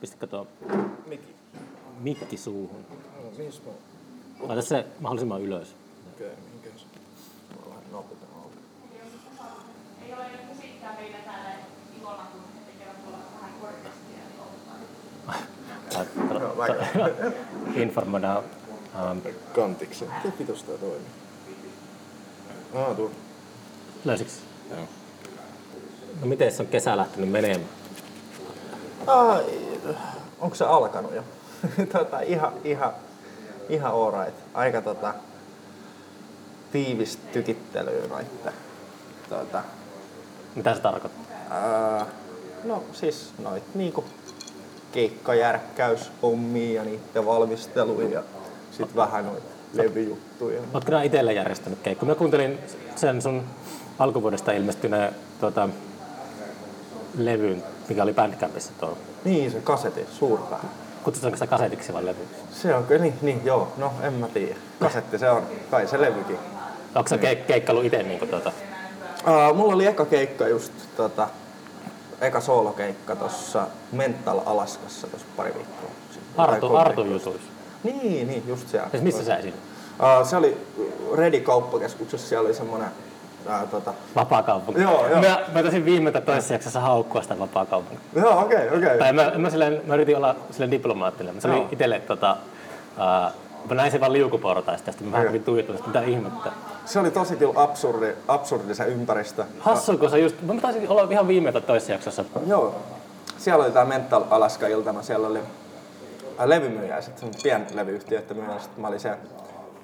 Pistäkö tuo Mikki. mikki suuhun? No, mä... Laita se mahdollisimman ylös. Okei, okay, minkäs? Mä vähän naputan auki. Ei ole musiikkia meillä täällä ilolla, kun he tekevät tuolla vähän korkeasti ja Joo, vaikka. Informoidaan. Ähm, Kantiksi. Miten pitäis tää toimii? Aa, tuu. löysiks? Joo. No miten se on kesä lähtenyt menemään? Ai, onko se alkanut jo? tota, ihan, ihan, ihan alright. Aika tota, tiivis tykittely raitte. Tota, Mitä se tarkoittaa? ää, no siis noit niinku keikkajärkkäys hommia ja niiden valmisteluja ja sit vähän noita levyjuttuja. Oletko nää itselle järjestänyt keikko? Mä kuuntelin sen sun alkuvuodesta ilmestyneen tuota, levyn, mikä oli Bandcampissa tuolla. Niin, se kaseti, suurpää. Kutsutaanko sitä kasetiksi vai levyksi? Se on kyllä, niin, niin joo, no en mä tiedä. Kasetti se on, kai se levykin. Onko sä ke- keikkailu itse niin tuota? Uh, mulla oli eka keikka just, tota, eka soolokeikka tuossa Mental Alaskassa tuossa pari viikkoa sitten. Artu, Artu jutuissa. Niin, niin, just siellä. Siis missä sä esiinnyt? Uh, se oli Redi kauppakeskuksessa, siellä oli semmonen uh, tota, Vapaa-kaupunki. Joo, joo. Mä, mä taisin viimeitä toisessa jaksossa haukkua sitä vapaa-kaupunkia. Joo, okei, okay, okei. Tai Okay. mä, mä, silleen, mä yritin olla silleen diplomaattinen, mutta se oli itselle tota, uh, mä näin sen vaan liukuportaista, ja sitten mä vähän kävin tuijottamassa, mitä ihmettä. Se oli tosi kyllä absurdi, absurdi se ympäristö. Hassu, kun sä just, mä taisin olla ihan viimeitä toisessa jaksossa. Joo. Siellä oli tää Mental Alaska-iltana, siellä oli äh, levymyyjä, sitten pien levyyhtiöiden myyjä, sitten mä olin siellä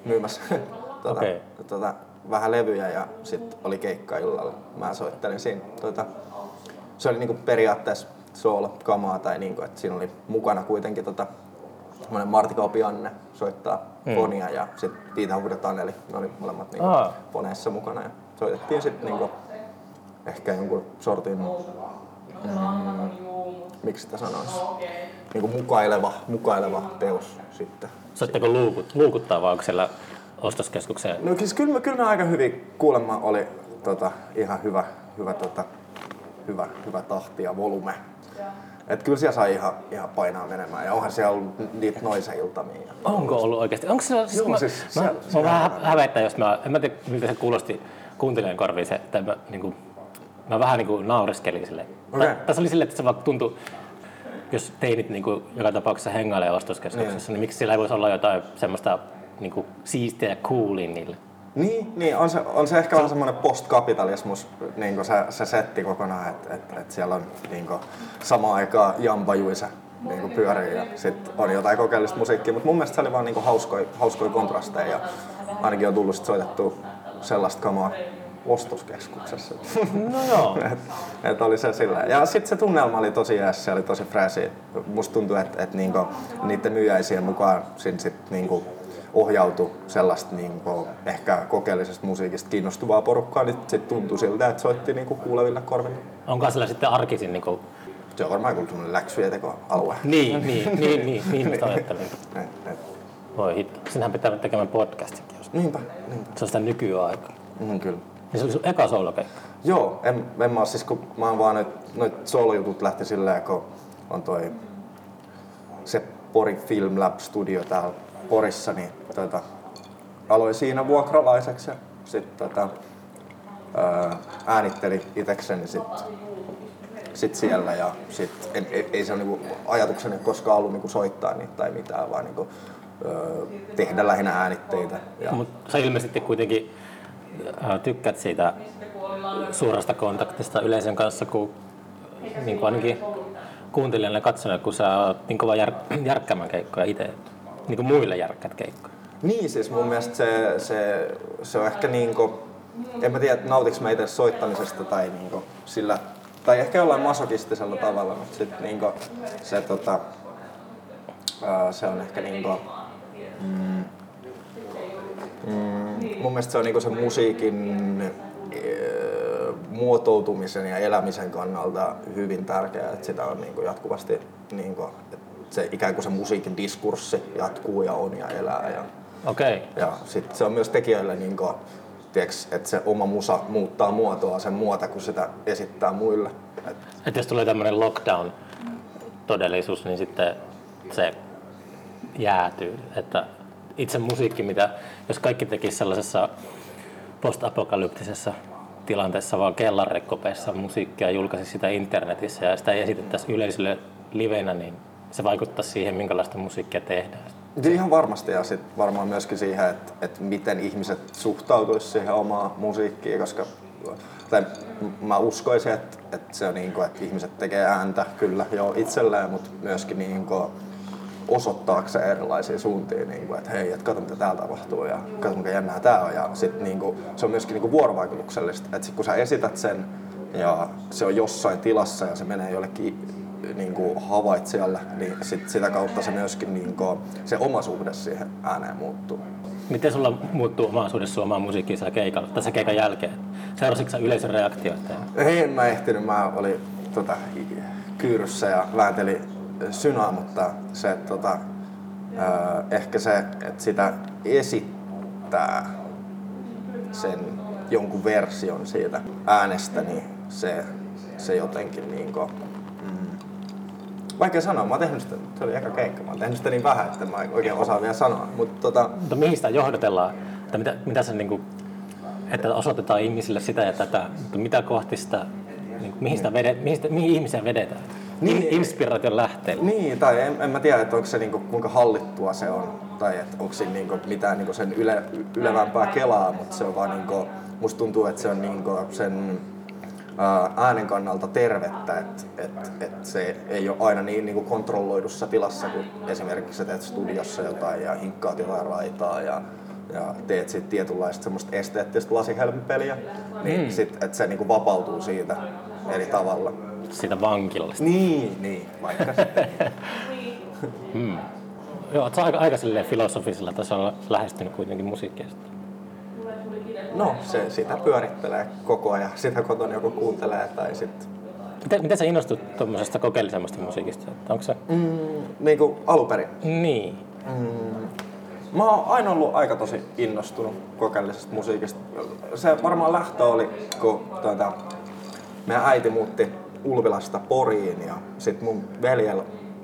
myymässä tota, Okei. tota, vähän levyjä ja sitten oli keikka illalla. Mä soittelin siinä. Tota, se oli niinku periaatteessa soolo-kamaa tai niinku, että siinä oli mukana kuitenkin tota, Martti Kaupianne soittaa Hmm. fonia ja sitten Piita Hukuda Taneli, ne oli molemmat niinku foneissa mukana ja soitettiin sitten niinku ehkä jonkun sortin miksi sitä sanoisi, niin kuin mukaileva, mukaileva teos sitten. Soitteko luukut, luukuttaa vai onko siellä ostoskeskukseen? No siis kyllä, kyllä aika hyvin kuulemma oli tota, ihan hyvä, hyvä, tota, hyvä, hyvä tahti ja volume. Et kyllä siellä sai ihan, ihan painaa menemään ja onhan siellä ollut niitä noiseiltamia. ja- Onko ollut oikeasti? Onko se, siis Joo, mä, siis mä, siellä- mä, siellä vähän on. hävettää, jos mä, en mä tiedä miltä se kuulosti kuuntelijan korviin se, että mä, niin kuin, mä vähän niin kuin naureskelin sille. Okay. Tässä oli silleen, että se vaan tuntui, jos teinit niin kuin, joka tapauksessa hengailee ostoskeskuksessa, niin. miksi sillä ei voisi olla jotain semmoista niin kuin, siistiä ja coolia niille? Niin, niin on, se, on se ehkä vähän semmoinen postkapitalismus, niin se, se setti kokonaan, että et, et siellä on niin samaan aikaan jambajuisa niin pyörii ja sitten on jotain kokeellista musiikkia, mutta mun mielestä se oli vaan niin hauskoja, hauskoja kontrasteja ja ainakin on tullut sit soitettua sellaista kamaa ostoskeskuksessa. No joo. et, et oli se sillä. Ja sitten se tunnelma oli tosi jees, se oli tosi fräsi. Musta tuntui, että et niinku, niiden myyjäisien mukaan siinä sit niinku ohjautui sellaista niinku, ehkä kokeellisesta musiikista kiinnostuvaa porukkaa, niin sit tuntui siltä, että soitti niinku kuuleville korville. Onko sillä sitten arkisin niin kuin, Se on varmaan joku semmoinen läksyjen tekoalue. niin, niin, niin, niin, niin, mistä ajattelin. Et, et. Voi hitto. Sinähän pitää tekemään podcastikin. jos- Niinpä, niinpä. Se on sitä nykyaikaa. Mm, kyllä. Niin se oli sun eka soolokeikka. Joo, en, en mä siis, kun mä oon vaan nyt, noit soolojutut lähti silleen, kun on toi se Pori Film Lab Studio täällä Porissa, niin tota, aloin siinä vuokralaiseksi ja sitten tota, ää, äänitteli itekseni sit, siellä ja sit en, ei, ei se ole niinku ajatukseni koskaan ollut niinku soittaa niitä tai mitään, vaan niinku, öö, tehdä lähinnä äänitteitä. Ja, Mutta sä ilmeisesti kuitenkin äh, tykkäät siitä suorasta kontaktista yleisön kanssa, kun niin kuin ainakin kuuntelijana ja katsojana, kun sä oot niin kova jär, järkkäämään keikkoja itse, niin kuin muille järkkäät keikkoja. Niin, siis mun mielestä se, se, se on ehkä niinku, en mä tiedä nautiks mä itse soittamisesta tai niinku sillä, tai ehkä jollain masokistisella tavalla, mutta sit niinku se tota, se on ehkä niinku, mm, mm, mun mielestä se on niinku se musiikin muotoutumisen ja elämisen kannalta hyvin tärkeää, että sitä on niinku jatkuvasti niinku, että se ikään kuin se musiikin diskurssi jatkuu ja on ja elää ja. Okay. ja sit se on myös tekijöille niin kuin, tiiäks, että se oma musa muuttaa muotoa sen muota, kun sitä esittää muille. Et, että jos tulee tämmöinen lockdown todellisuus, niin sitten se jäätyy. Että itse musiikki, mitä jos kaikki tekisi sellaisessa postapokalyptisessa tilanteessa vaan kellarekopeissa musiikkia julkaisi sitä internetissä ja sitä ei esitettäisi yleisölle livenä, niin se vaikuttaisi siihen, minkälaista musiikkia tehdään. Ja ihan varmasti ja sitten varmaan myöskin siihen, että, että miten ihmiset suhtautuisivat siihen omaan musiikkiin, koska tai mä uskoisin, että, että se on niin kuin, että ihmiset tekee ääntä kyllä jo itselleen, mutta myöskin niin kuin osoittaakseen erilaisia suuntia, niin kuin, että hei, että kato mitä täällä tapahtuu ja kato kuinka jännää tää on. Ja sit, niin kuin, se on myöskin niin kuin vuorovaikutuksellista, että sit, kun sä esität sen ja se on jossain tilassa ja se menee jollekin niin kuin havaitsijalle, niin sit sitä kautta se myöskin niin kuin, se oma suhde siihen ääneen muuttuu. Miten sulla muuttuu oma suhde suomaan musiikkiin keikalla, tässä keikan jälkeen? Seurasitko sä yleisön reaktioita? Ei, en mä ehtinyt. Mä olin tota, kyyryssä ja vääntelin synaa, mutta se tota, äh, ehkä se, että sitä esittää sen jonkun version siitä äänestä, niin se, se jotenkin niin kuin, vaikea sanoa, mä oon tehnyt sitä, se oli eka keikka, mä oon tehnyt sitä niin vähän, että mä en oikein osaa vielä sanoa, mutta tota... Mutta mihin sitä johdatellaan? Että mitä, mitä se niin kuin, että osoitetaan ihmisille sitä ja tätä, mutta mitä kohti sitä, niin kuin, mihin, sitä vedet, mihin, sitä, mihin ihmisiä vedetään? Niin, inspiraation lähteellä. Niin, tai en, en mä tiedä, että onko se niinku, kuinka hallittua se on, tai että onko siinä niinku mitään niinku sen yle, ylevämpää kelaa, mutta se on vaan niinku, musta tuntuu, että se on niinku sen äänen kannalta tervettä, että et, et se ei ole aina niin, niin kontrolloidussa tilassa, kun esimerkiksi sä teet studiossa jotain ja hinkkaat jotain raitaa ja, ja teet sitten tietynlaista semmoista esteettistä lasihelmipeliä, niin mm. sit, että se niin vapautuu siitä eri tavalla. Siitä vankilasta. Niin, niin, vaikka sitten. hmm. Joo, oletko aika, aika filosofisella tasolla lähestynyt kuitenkin musiikkia? No, se sitä pyörittelee koko ajan. Sitä kotona joku kuuntelee tai sitten... Miten, miten sä innostut tuommoisesta kokeellisemmasta musiikista? Onko se... Mm, niin kuin alunperin? Niin. Mm, mä oon aina ollut aika tosi innostunut kokeellisesta musiikista. Se varmaan lähtö oli, kun tuota, meidän äiti muutti Ulvilasta Poriin ja sitten mun veljellä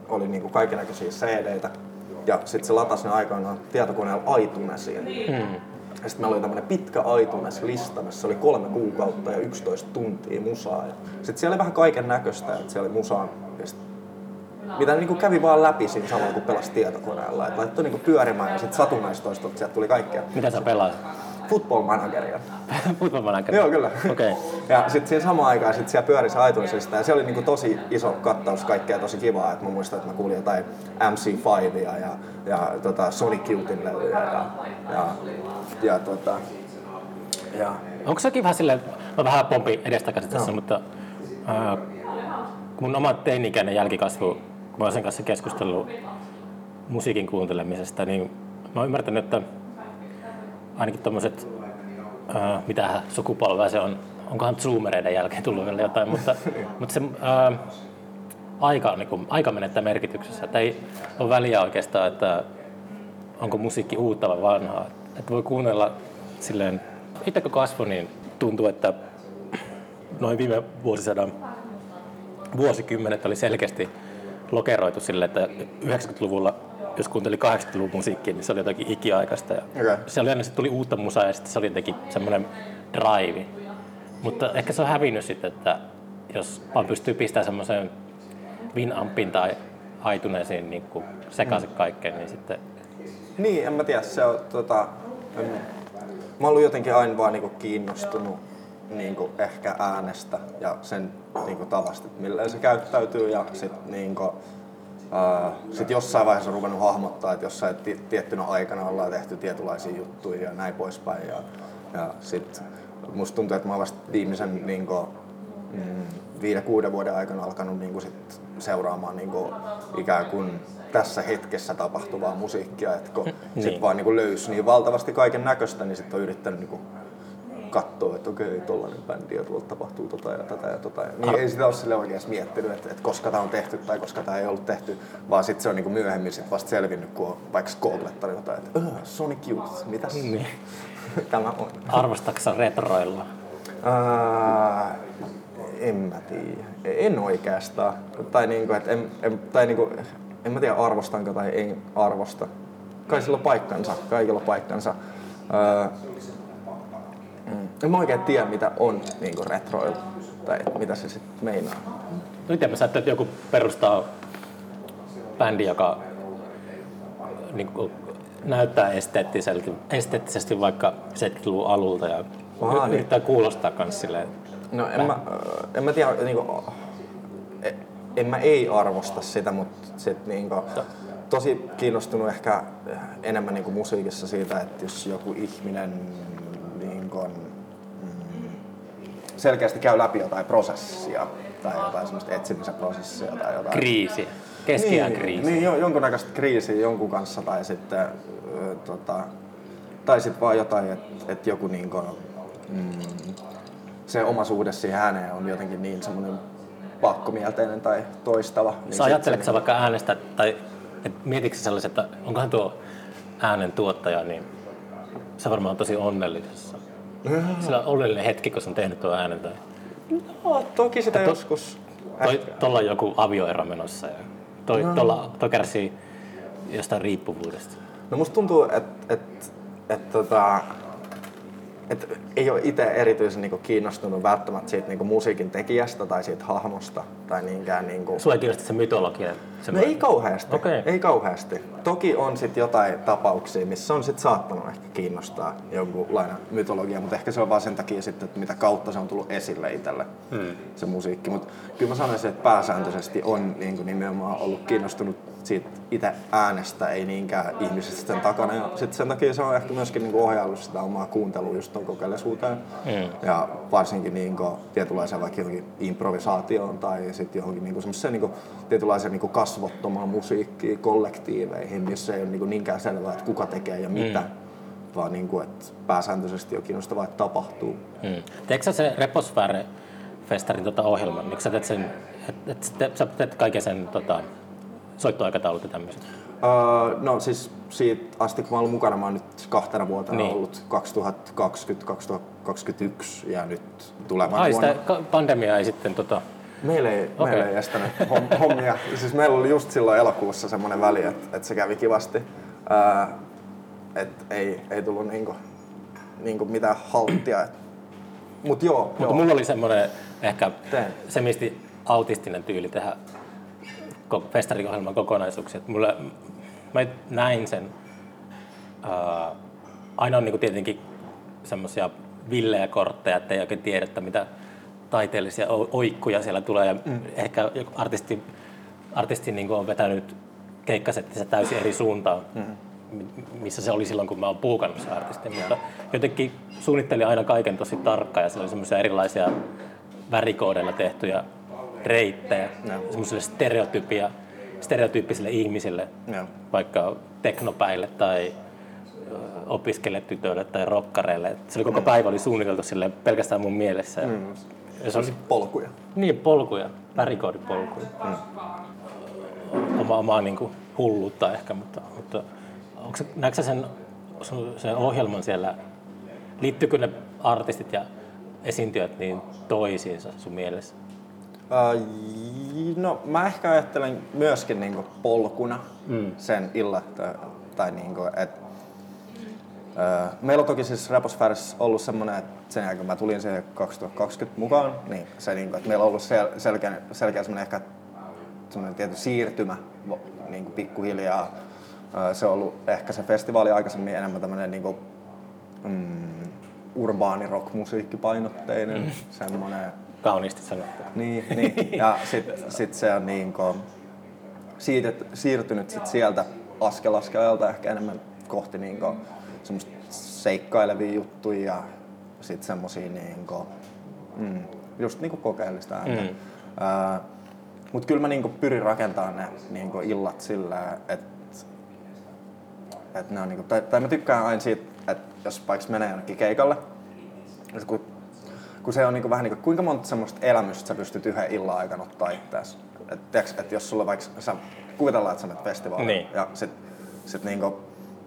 oli niinku kaikenlaisia CD-tä. Ja sitten se latasi ne aikoinaan tietokoneella iTunesiin. Mm. Sitten meillä oli tämmönen pitkä iTunes-lista, missä oli kolme kuukautta ja 11 tuntia musaa. Sitten siellä oli vähän kaiken näköistä, että siellä oli musaa, mitä niinku kävi vaan läpi siinä samalla kun pelasi tietokoneella. Et laittoi niinku pyörimään ja sitten satunnaistoista sieltä tuli kaikkea. Mitä sä pelaat? Football Manageria. Football Manageria? Joo, kyllä. Okei. Okay. Ja sitten siinä samaan aikaan sit siellä pyöri se iTunesista ja se oli niinku tosi iso kattaus kaikkea tosi kivaa. Et mä muistan, että mä kuulin jotain MC5 ja, ja, ja tota Sonic Youtin levyjä ja, ja, ja, tota, ja Onko sekin vähän silleen, mä vähän pompi edestakaisin tässä, no. mutta äh, mun oma teini-ikäinen jälkikasvu, kun mä olen sen kanssa keskustellut musiikin kuuntelemisesta, niin mä oon ymmärtänyt, että ainakin tuommoiset, äh, mitä sukupolvea se on, onkohan zoomereiden jälkeen tullut vielä jotain, mutta, mutta se äh, aika, niin kuin, aika menettää merkityksessä. Että ei ole väliä oikeastaan, että onko musiikki uutta vai vanhaa. Että voi kuunnella silleen, itse kun kasvoi, niin tuntuu, että noin viime vuosisadan vuosikymmenet oli selkeästi lokeroitu sille, että 90-luvulla jos kuunteli 80-luvun musiikkia, niin se oli jotakin ikiaikaista. Ja okay. Se oli aina, tuli uutta musaa ja sitten se oli jotenkin semmoinen drive. Mutta ehkä se on hävinnyt sitten, että jos vaan pystyy pistämään semmoisen Winampin tai aituneisiin niin sekaisin mm. kaikkeen, niin sitten... Niin, en mä tiedä. Se on, tota, en, mä oon jotenkin aina vaan niin kiinnostunut niin kuin ehkä äänestä ja sen niin kuin tavasta, että millä se käyttäytyy ja sitten niin kuin, sitten jossain vaiheessa on ruvennut hahmottaa, että jossain tiettynä aikana ollaan tehty tietynlaisia juttuja ja näin poispäin. Ja, ja sitten musta tuntuu, että mä oon vasta viimeisen niin kuin, mm, viiden, kuuden vuoden aikana alkanut niin kuin sit seuraamaan niin kuin, ikään kuin tässä hetkessä tapahtuvaa musiikkia. Että kun niin. sit vaan niin kuin löysi niin valtavasti kaiken näköistä, niin sitten on yrittänyt niin kuin, katsoa, että okei, tollainen bändi ja tuolta tapahtuu tota ja tätä ja tota. Niin ei sitä ole sille oikeasti miettinyt, että, että koska tämä on tehty tai koska tämä ei ollut tehty, vaan sitten se on niinku myöhemmin sit vasta selvinnyt, kun on vaikka googlettanut jotain, että Sonic Youth, mitäs niin. tämä on? Arvostatko retroilla? Uh, En mä tiedä. En oikeastaan. Tai niinku, et en, en, tai niinku, en mä tiedä arvostanko tai en arvosta. Kai sillä on paikkansa, kaikilla on paikkansa. Öö, mm, en mä oikein tiedä mitä on niinku retroilu. Tai mitä se sitten meinaa. Miten mä että joku perustaa bändi, joka niin kuin, näyttää esteettisesti, esteettisesti vaikka 70-luvun alulta ja Aha, niin. yrittää kuulostaa kans silleen. No en mä, en mä tiedä, niinku, en, en mä ei arvosta sitä, mutta sit niinku, tosi kiinnostunut ehkä enemmän niinku musiikissa siitä, että jos joku ihminen niinku, mm, selkeästi käy läpi jotain prosessia tai jotain semmoista etsimisen prosessia tai jotain. Kriisi. Keskiään niin, kriisi. Niin, jo- jonkunnäköistä kriisiä jonkun kanssa tai sitten, ö, tota, tai sitten vaan jotain, että et joku niinku, mm, se oma suhde siihen ääneen on jotenkin niin semmoinen pakkomielteinen tai toistava. Niin Sä ajatteletko sä vaikka äänestä, tai et mietitkö sellaiset, että onkohan tuo äänen tuottaja, niin se varmaan on tosi onnellisessa. Sillä on onnellinen hetki, kun on tehnyt tuon äänen. Tai No, toki sitä to- joskus. toi, tuolla on joku avioero menossa ja toi, No. tuolla, toi kärsii jostain riippuvuudesta. No musta tuntuu, että et, et, tota, et ei ole itse erityisen niinku kiinnostunut välttämättä siitä niinku musiikin tekijästä tai siitä hahmosta tai niinkään niinku... Sua ei kiinnosta se mytologia? No ei kauheasti. Okei. Ei kauheasti. Toki on sit jotain tapauksia, missä on sit saattanut ehkä kiinnostaa jonkunlainen mytologia, mutta ehkä se on vaan sen takia sitten, että mitä kautta se on tullut esille itselle, hmm. se musiikki. Mutta kyllä mä sanoisin, että pääsääntöisesti on niin kuin nimenomaan ollut kiinnostunut siitä itse äänestä, ei niinkään ihmisistä sen takana. Ja sitten sen takia se on ehkä myöskin niin kuin ohjaillut sitä omaa kuuntelua just tuon kokeellisuuteen. Hmm. Ja varsinkin niin kuin tietynlaiseen vaikka johonkin improvisaatioon tai sitten johonkin niin kuin semmoiseen niin kuin tietynlaiseen niin kuin kasvottomaan musiikkiin, kollektiiveihin, missä ei ole niin kuin niinkään selvää, että kuka tekee ja mitä. Mm. Vaan niin kuin, että pääsääntöisesti on kiinnostavaa, että tapahtuu. Mm. Teetkö sä se Reposfääre-festarin tota ohjelman? Niin sä teet, sen, et, et, te, sä teet kaiken sen tota, soittoaikataulut ja tämmöiset? Öö, no siis siitä asti, kun mä olen mukana, mä oon nyt kahtena vuotena Niin. ollut 2020-2021 ja nyt tulevan Ai, vuonna. sitä pandemiaa ei sitten tota... Meillä ei, okay. meillä ei estänyt hom- hommia. Siis meillä oli just silloin elokuussa semmoinen väli, että, että se kävi kivasti. Ää, että ei, ei tullut niinku, niinku mitään halttia. Et. Mut joo, Mutta joo. mulla oli semmoinen ehkä Teen. semisti autistinen tyyli tehdä ko- festariohjelman kokonaisuuksia. Mulla, mä näin sen. Ää, aina on niinku tietenkin semmoisia villejä kortteja, ettei oikein tiedä, että mitä taiteellisia oikkuja siellä tulee. Ja mm. Ehkä joku artisti, artisti niinku on vetänyt keikkasettinsä täysin eri suuntaan, mm. missä se oli silloin, kun mä oon puukannut se artisti. Mutta jotenkin suunnittelin aina kaiken tosi tarkkaan ja siellä oli semmoisia erilaisia värikoodeilla tehtyjä reittejä, semmoisille stereotypia, stereotyyppisille ihmisille, Joo. vaikka teknopäille tai opiskelijatytöille tai rokkareille. Se oli koko päivä oli suunniteltu sille pelkästään mun mielessä. Ja, ja se oli polkuja. niin polkuja, värikoodipolkuja. Mm. Oma, omaa niin kuin hulluutta ehkä, mutta, mutta onko se, näetkö sen, sen ohjelman siellä, liittyykö ne artistit ja esiintyjät niin toisiinsa sun mielessä? Uh, no mä ehkä ajattelen myöskin niinku polkuna mm. sen että- tai niinku, että Uh, meillä on toki siis Reposfärissä ollut semmoinen, että sen jälkeen kun mä tulin siihen 2020 mukaan, niin se niinku, että meillä on ollut sel- selkeä, selkeä semmoinen ehkä semmoinen tietty siirtymä niinku pikkuhiljaa. Uh, se on ollut ehkä se festivaali aikaisemmin enemmän tämmöinen niinku, mm, urbaani rockmusiikkipainotteinen, mm. semmoinen Kauniisti sanottu. niin, niin. ja sitten sit se on niin kuin, siitä, siirtynyt sit sieltä askel askeleelta ehkä enemmän kohti niin kuin, semmoista seikkailevia juttuja ja sitten semmosia niin kuin, mm, just niin kuin kokeellista ääntä. Mm. Uh, Mutta kyllä mä niin kuin pyrin rakentamaan ne niin kuin illat sillä, että et ne on niinku, tai, tai mä tykkään aina siitä, että jos vaikka menee jonnekin keikalle, että kun, kun se on niinku vähän niin kuin, kuinka monta semmoista elämystä sä pystyt yhden illan aikana ottaa itseäsi. Että et jos sulla vaikka, sä kuvitellaan, että sä menet festivaaliin Niin. ja sit, sit niinku,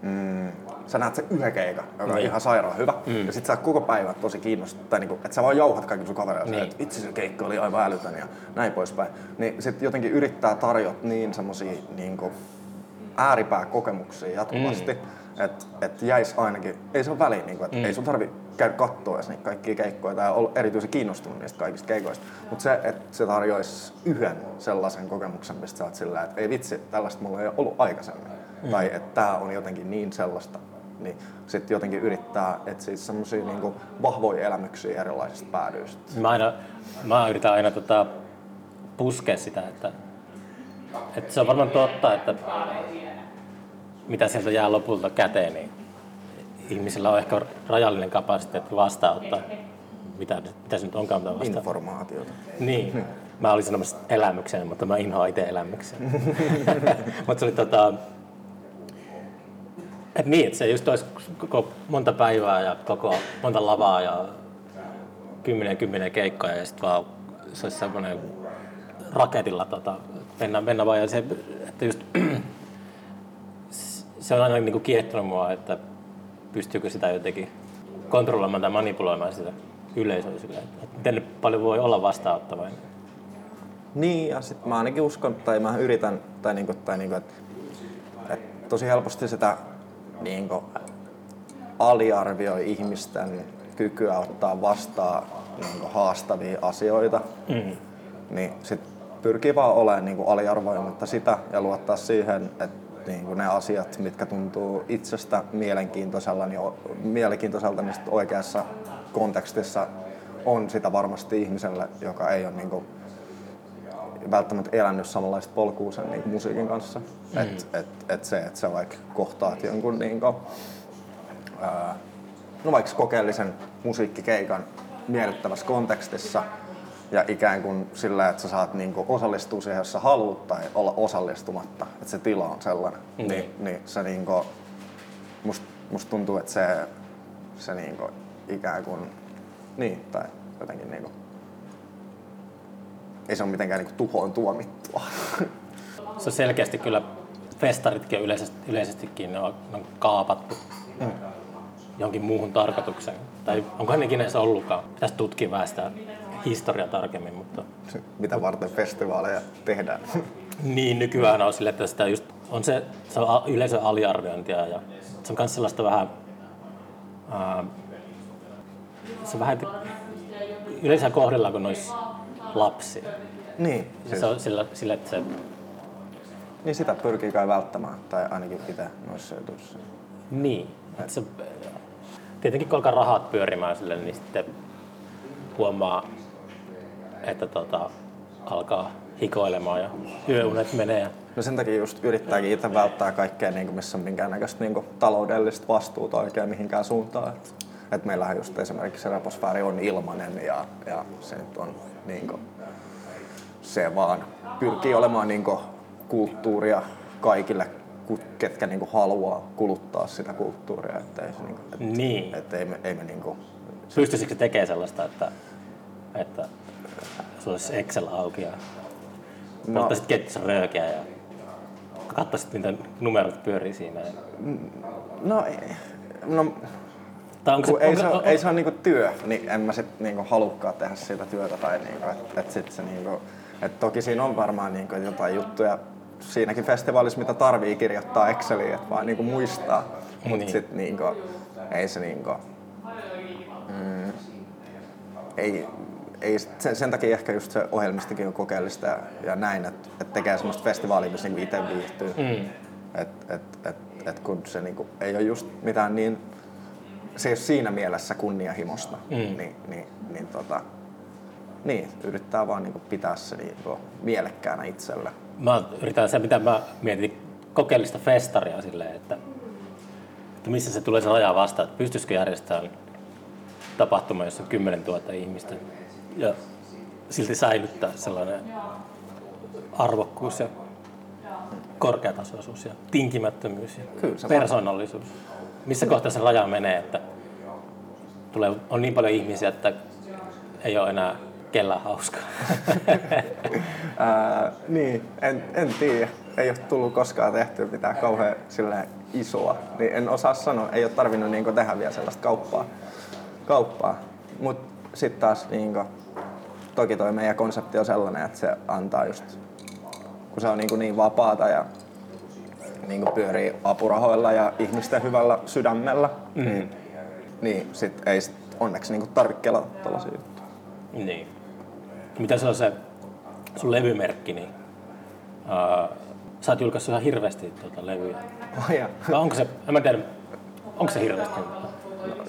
mm, sä näet sen yhden keikan, joka on Niin. ihan sairaan hyvä. Mm. Ja sit sä koko päivän tosi kiinnostunut, tai niinku, että sä vaan jauhat kaikki sun kavereille, Niin. niin. että vitsi se keikka oli aivan älytön ja näin poispäin. Niin sit jotenkin yrittää tarjota niin semmosia niinku ääripääkokemuksia jatkuvasti, mm. että et jäis ainakin, ei se ole väliä, niinku, että mm. ei sun tarvi käydä katsoa edes niitä kaikkia keikkoja tai olla erityisen kiinnostunut niistä kaikista keikoista. Mutta se, että se tarjoaisi yhden sellaisen kokemuksen, mistä sä oot sillä, että ei vitsi, tällaista mulla ei ole ollut aikaisemmin. Mm. Tai että tää on jotenkin niin sellaista, niin sitten jotenkin yrittää etsiä semmoisia niinku vahvoja elämyksiä erilaisista päädyistä. Mä, aina, mä yritän aina tota, puskea sitä, että, että se on varmaan totta, että mitä sieltä jää lopulta käteen, niin ihmisillä on ehkä rajallinen kapasiteetti vastaanottaa, mitä, mitä se nyt onkaan mitä vastaan. Informaatiota. Niin. Mä olin sanomassa elämyksen, mutta mä inhoan itse elämyksen. mutta se oli tota... Et niin, että se just olisi koko monta päivää ja koko monta lavaa ja kymmenen kymmenen keikkoja ja sitten vaan se olisi semmoinen raketilla tota, mennä, mennä vaan ja se, että just se on aina niin kuin kiehtonut mua, että pystyykö sitä jotenkin kontrolloimaan tai manipuloimaan sitä yleisöä sillä, että miten paljon voi olla vastaanottavainen. Niin, ja sitten mä ainakin uskon, tai mä yritän, tai niinku, tai niinku, että et tosi helposti sitä niinku, aliarvioi ihmisten kykyä ottaa vastaan niinku, haastavia asioita. Mm. Niin sit pyrkii vaan olemaan niinku, aliarvoimatta sitä ja luottaa siihen, että niinku, ne asiat, mitkä tuntuu itsestä mielenkiintoisella, niin, mielenkiintoiselta, niin sit oikeassa kontekstissa on sitä varmasti ihmiselle, joka ei ole niinku, välttämättä elänyt samanlaista polkua sen niin musiikin kanssa. Mm. Et, et, et se, että sä vaikka kohtaat jonkun niin kuin, ää, no vaikka kokeellisen musiikkikeikan miellyttävässä kontekstissa ja ikään kuin sillä, että sä saat niin kuin osallistua siihen, jos sä haluat tai olla osallistumatta, että se tila on sellainen, Mm. niin, niin se niin kuin, must, musta tuntuu, että se, se niin kuin ikään kuin, niin, tai jotenkin niin kuin, ei se ole mitenkään niin tuhoon tuomittua. Se on selkeästi kyllä, festaritkin yleisesti, yleisestikin ne on, ne on kaapattu mm. jonkin muuhun tarkoitukseen. Tai onkohan ne ikinä edes ollutkaan. Pitäisi tutkia vähän sitä historiaa tarkemmin, mutta Mitä varten festivaaleja tehdään. niin nykyään on sille, että sitä just on se, se on yleisön aliarviointia ja se on myös sellaista vähän, ää, se vähän yleensä kohdellaan kuin nois lapsia. niin, Ja siis, se on sillä, sillä, että se, niin sitä pyrkii kai välttämään, tai ainakin itse noissa jutuissa. niin, että se, tietenkin kun alkaa rahat pyörimään sille, niin sitten huomaa, että tota, alkaa hikoilemaan ja yöunet menee. Ja, No sen takia just yrittääkin itse välttää kaikkea, niin kuin missä on minkäännäköistä niin kuin taloudellista vastuuta oikein mihinkään suuntaan. Et, et meillähän just esimerkiksi se reposfääri on ilmanen ja, ja se nyt on niin kuin, se vaan pyrkii olemaan niin kuin, kulttuuria kaikille, ketkä niin kuin, haluaa kuluttaa sitä kulttuuria. Että ei, se, niin kuin, et, Niin. et ei me, ei me niin kuin, Pystyisikö se tekemään sellaista, että, että se olisi Excel auki ja no. ottaisit ketjussa röökeä ja katsoisit, miten numerot pyörii siinä. no, ei, no Tai onko Kun ei, onko, se, on, ei se ole niinku työ, niin en mä sit niinku halukkaan tehdä sitä työtä. Tai niinku, et, et sit se niinku, et toki siinä on varmaan niinku jotain juttuja siinäkin festivaalissa, mitä tarvii kirjoittaa Exceliin, että vaan niinku muistaa. Mutta niin. sit niinku, ei se niinku, mm, ei, ei, sen, sen takia ehkä just se ohjelmistakin on kokeellista ja, ja näin, että et tekee semmoista festivaalia, missä niinku itse viihtyy. Mm. Et, et, et, et kun se niinku, ei ole just mitään niin se ei ole siinä mielessä kunnianhimosta, mm. niin, niin, niin, tota, niin, yrittää vaan niinku pitää se niinku mielekkäänä itselle. mä yritän se, mitä mä mietin, kokeellista festaria silleen, että, että missä se tulee se raja vastaan, että pystyisikö järjestämään tapahtuma, jossa on 10 000 ihmistä ja silti säilyttää sellainen arvokkuus ja korkeatasoisuus ja tinkimättömyys ja Kyllä se persoonallisuus. Missä kohtaa se raja menee, että tulee, on niin paljon ihmisiä, että ei ole enää kellä hauskaa. Ää, niin, en, en tiedä. Ei ole tullut koskaan tehtyä mitään kauhean silleen isoa. Niin en osaa sanoa, ei ole tarvinnut niinku tehdä vielä sellaista kauppaa. kauppaa. Mut sitten taas niinku, toki toi meidän konsepti on sellainen, että se antaa just, kun se on niinku niin vapaata ja niinku pyörii apurahoilla ja ihmisten hyvällä sydämellä, mm. niin, niin sit ei sit onneksi niinku tarvitse kelata tällaisia juttuja. niin. Mitä se on se sun levymerkki, niin uh, sä oot julkaissut ihan hirveästi tuota levyjä. Oh, ja. Vai onko se, en mä tiedä, onko se hirveästi?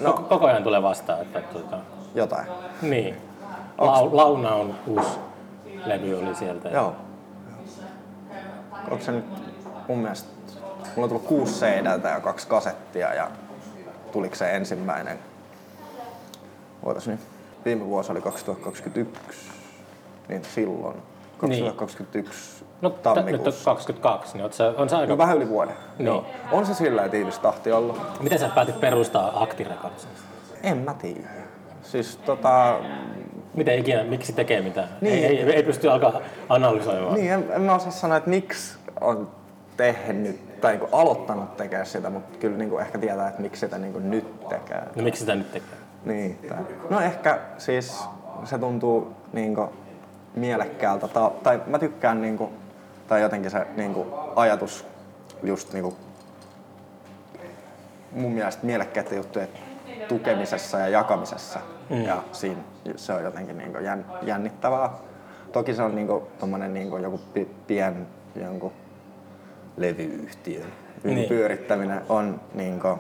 No. Koko, koko ajan tulee vastaan, että tuota, Jotain. niin. Lau, Launa on uusi levy oli sieltä. Joo. Onko se nyt mun mielestä, mulla on tullut kuusi CDtä ja kaksi kasettia ja tuliko se ensimmäinen, ootas nyt, viime vuosi oli 2021, niin silloin, 2021 No t- nyt on tammikuussa. 22, niin on se, on se aika... No vähän yli vuoden. Niin. Joo. On se sillä tiivis tahti ollut. Miten sä päätit perustaa Akti Records? En mä tiedä. Siis tota, Miten ikinä, miksi tekee mitään? Niin. Ei, ei, ei pysty alkaa analysoimaan. Niin, en, en mä osaa sanoa, että miksi on tehnyt tai niin aloittanut tekemään sitä, mutta kyllä niin ehkä tietää, että miksi sitä niin nyt tekee. No miksi sitä nyt tekee? Niin, tää. no ehkä siis se tuntuu niin mielekkäältä, ta- tai mä tykkään niin kuin, tai jotenkin se niin ajatus just niin mun mielestä mielekkäiden juttujen tukemisessa ja jakamisessa. Mm. Ja siinä se on jotenkin niin jän, jännittävää. Toki se on niin kuin, niin kuin joku pi, pien jonkun levyyhtiön Niin. pyörittäminen on niin kuin,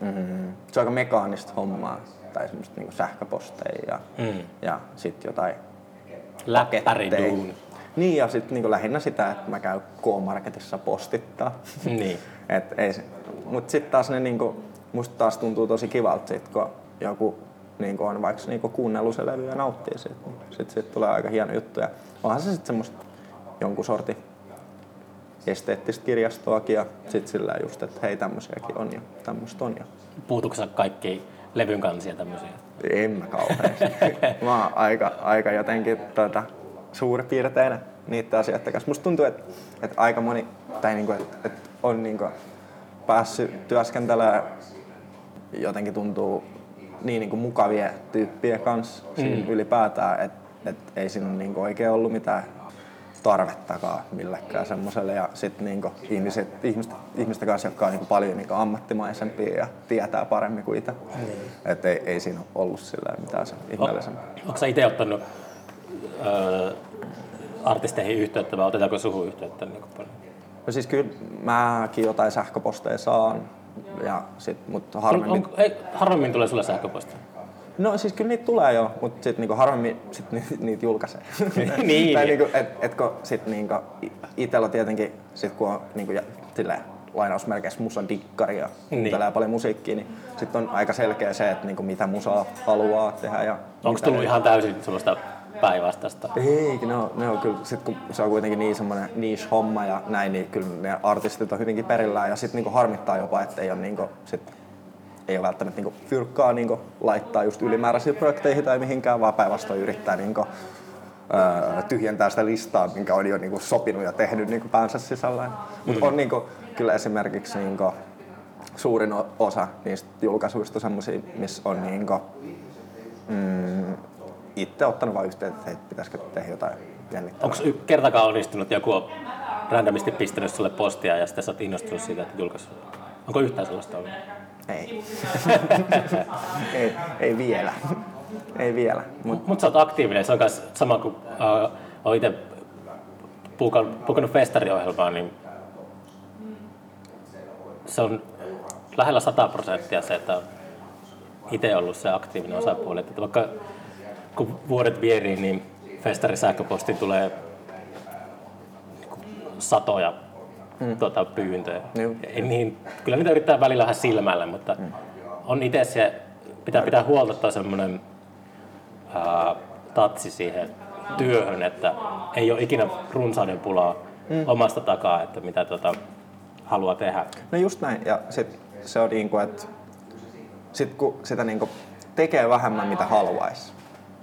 mm, se on aika mekaanista hommaa. Tai semmoista niin sähköposteja ja, Mm. ja sitten jotain Läppäriduuni. Niin ja sitten niin lähinnä sitä, että mä käyn K-Marketissa postittaa. Niin. Et ei se, mut sitten taas ne niinku, musta taas tuntuu tosi kivalta sit, kun joku niinku on vaikka niinku kuunnellut se levy ja nauttii siitä. Sitten sit tulee aika hieno juttu. Ja onhan se sitten semmoista jonkun sortin esteettistä kirjastoakin ja sitten sillä just, että hei tämmöisiäkin on ja tämmöistä on ja Puutuuko kaikki levyn kansia tämmöisiä? en mä kauheasti. mä oon aika, aika jotenkin tota, suurpiirteinen niiden asioiden kanssa. Musta tuntuu, että, että aika moni, tai niinku, että, että on niinku päässyt työskentelemään jotenkin tuntuu niin niinku mukavia tyyppien kanssa Mm. ylipäätään, että, että ei siinä ole niinku oikein ollut mitään tarvettakaan millekään semmoiselle. Ja sitten niinku ihmiset, ihmiset, ihmisten kanssa, jotka on niinku paljon niinku ammattimaisempia ja tietää paremmin kuin itse. Että ei, ei siinä ollut sillä mitään sen ihmeellisempää. Onko sä itse ottanut öö, artisteihin yhteyttä vai otetaanko suhun yhteyttä niin paljon? No siis kyllä mäkin jotain sähköposteja saan, ja sit, On, harvemmin... on, ei, harvemmin tulee sulle sähköpostia. No siis kyllä niitä tulee jo, mutta sitten niinku harvemmin sit niitä, niitä julkaisee. Niin. tai niinku, et, et kun sit niinku, itellä tietenkin, sit kun on niinku, ja, silleen, lainausmerkeissä musan dikkari ja Niin. kuuntelee paljon musiikkia, niin sitten on aika selkeä se, että niinku, mitä musaa haluaa tehdä. Ja Onko tullut ihan täysin sellaista päinvastaista? Ei, ne on, ne on kyllä, sit kun se on kuitenkin niin semmoinen niche homma ja näin, niin kyllä ne artistit on hyvinkin perillään ja sitten niinku harmittaa jopa, että ei ole niinku, sit, ei ole välttämättä niinku fyrkkaa niinku laittaa just ylimääräisiin projekteihin tai mihinkään, vaan päinvastoin yrittää niinku, öö, tyhjentää sitä listaa, minkä on jo niinku sopinut ja tehnyt niinku päänsä sisällä. Mutta on niinku, kyllä esimerkiksi niinku, suurin osa niistä julkaisuista on semmoisia, missä on niinku, mm, itse ottanut vain yhteyttä, että hei, pitäisikö tehdä jotain jännittävää. Onko kertakaan onnistunut joku on randomisti pistänyt sulle postia ja sitten sä oot innostunut siitä, että julkaisi? Onko yhtään sellaista ollut? Ei. ei, ei vielä. ei vielä. Mut, Mutta sä oot aktiivinen, se on myös sama kuin uh, oon itse puukannut, puukannut festariohjelmaa, niin se on lähellä 100 prosenttia se, että on itse ollut se aktiivinen osapuoli. Että vaikka kun vuodet vierii, niin festarisähköpostiin tulee niinku satoja mm. tuota, pyyntöjä. Ei Niin, kyllä niitä yrittää välillä vähän silmällä, mutta mm. on itse se, pitää pitää huolta, on semmoinen ää, tatsi siihen työhön, että ei ole ikinä runsauden pulaa mm. omasta takaa, että mitä tota, haluaa tehdä. no just näin. Ja sit se on niinku, että sit kun sitä niinku tekee vähemmän mitä haluaisi,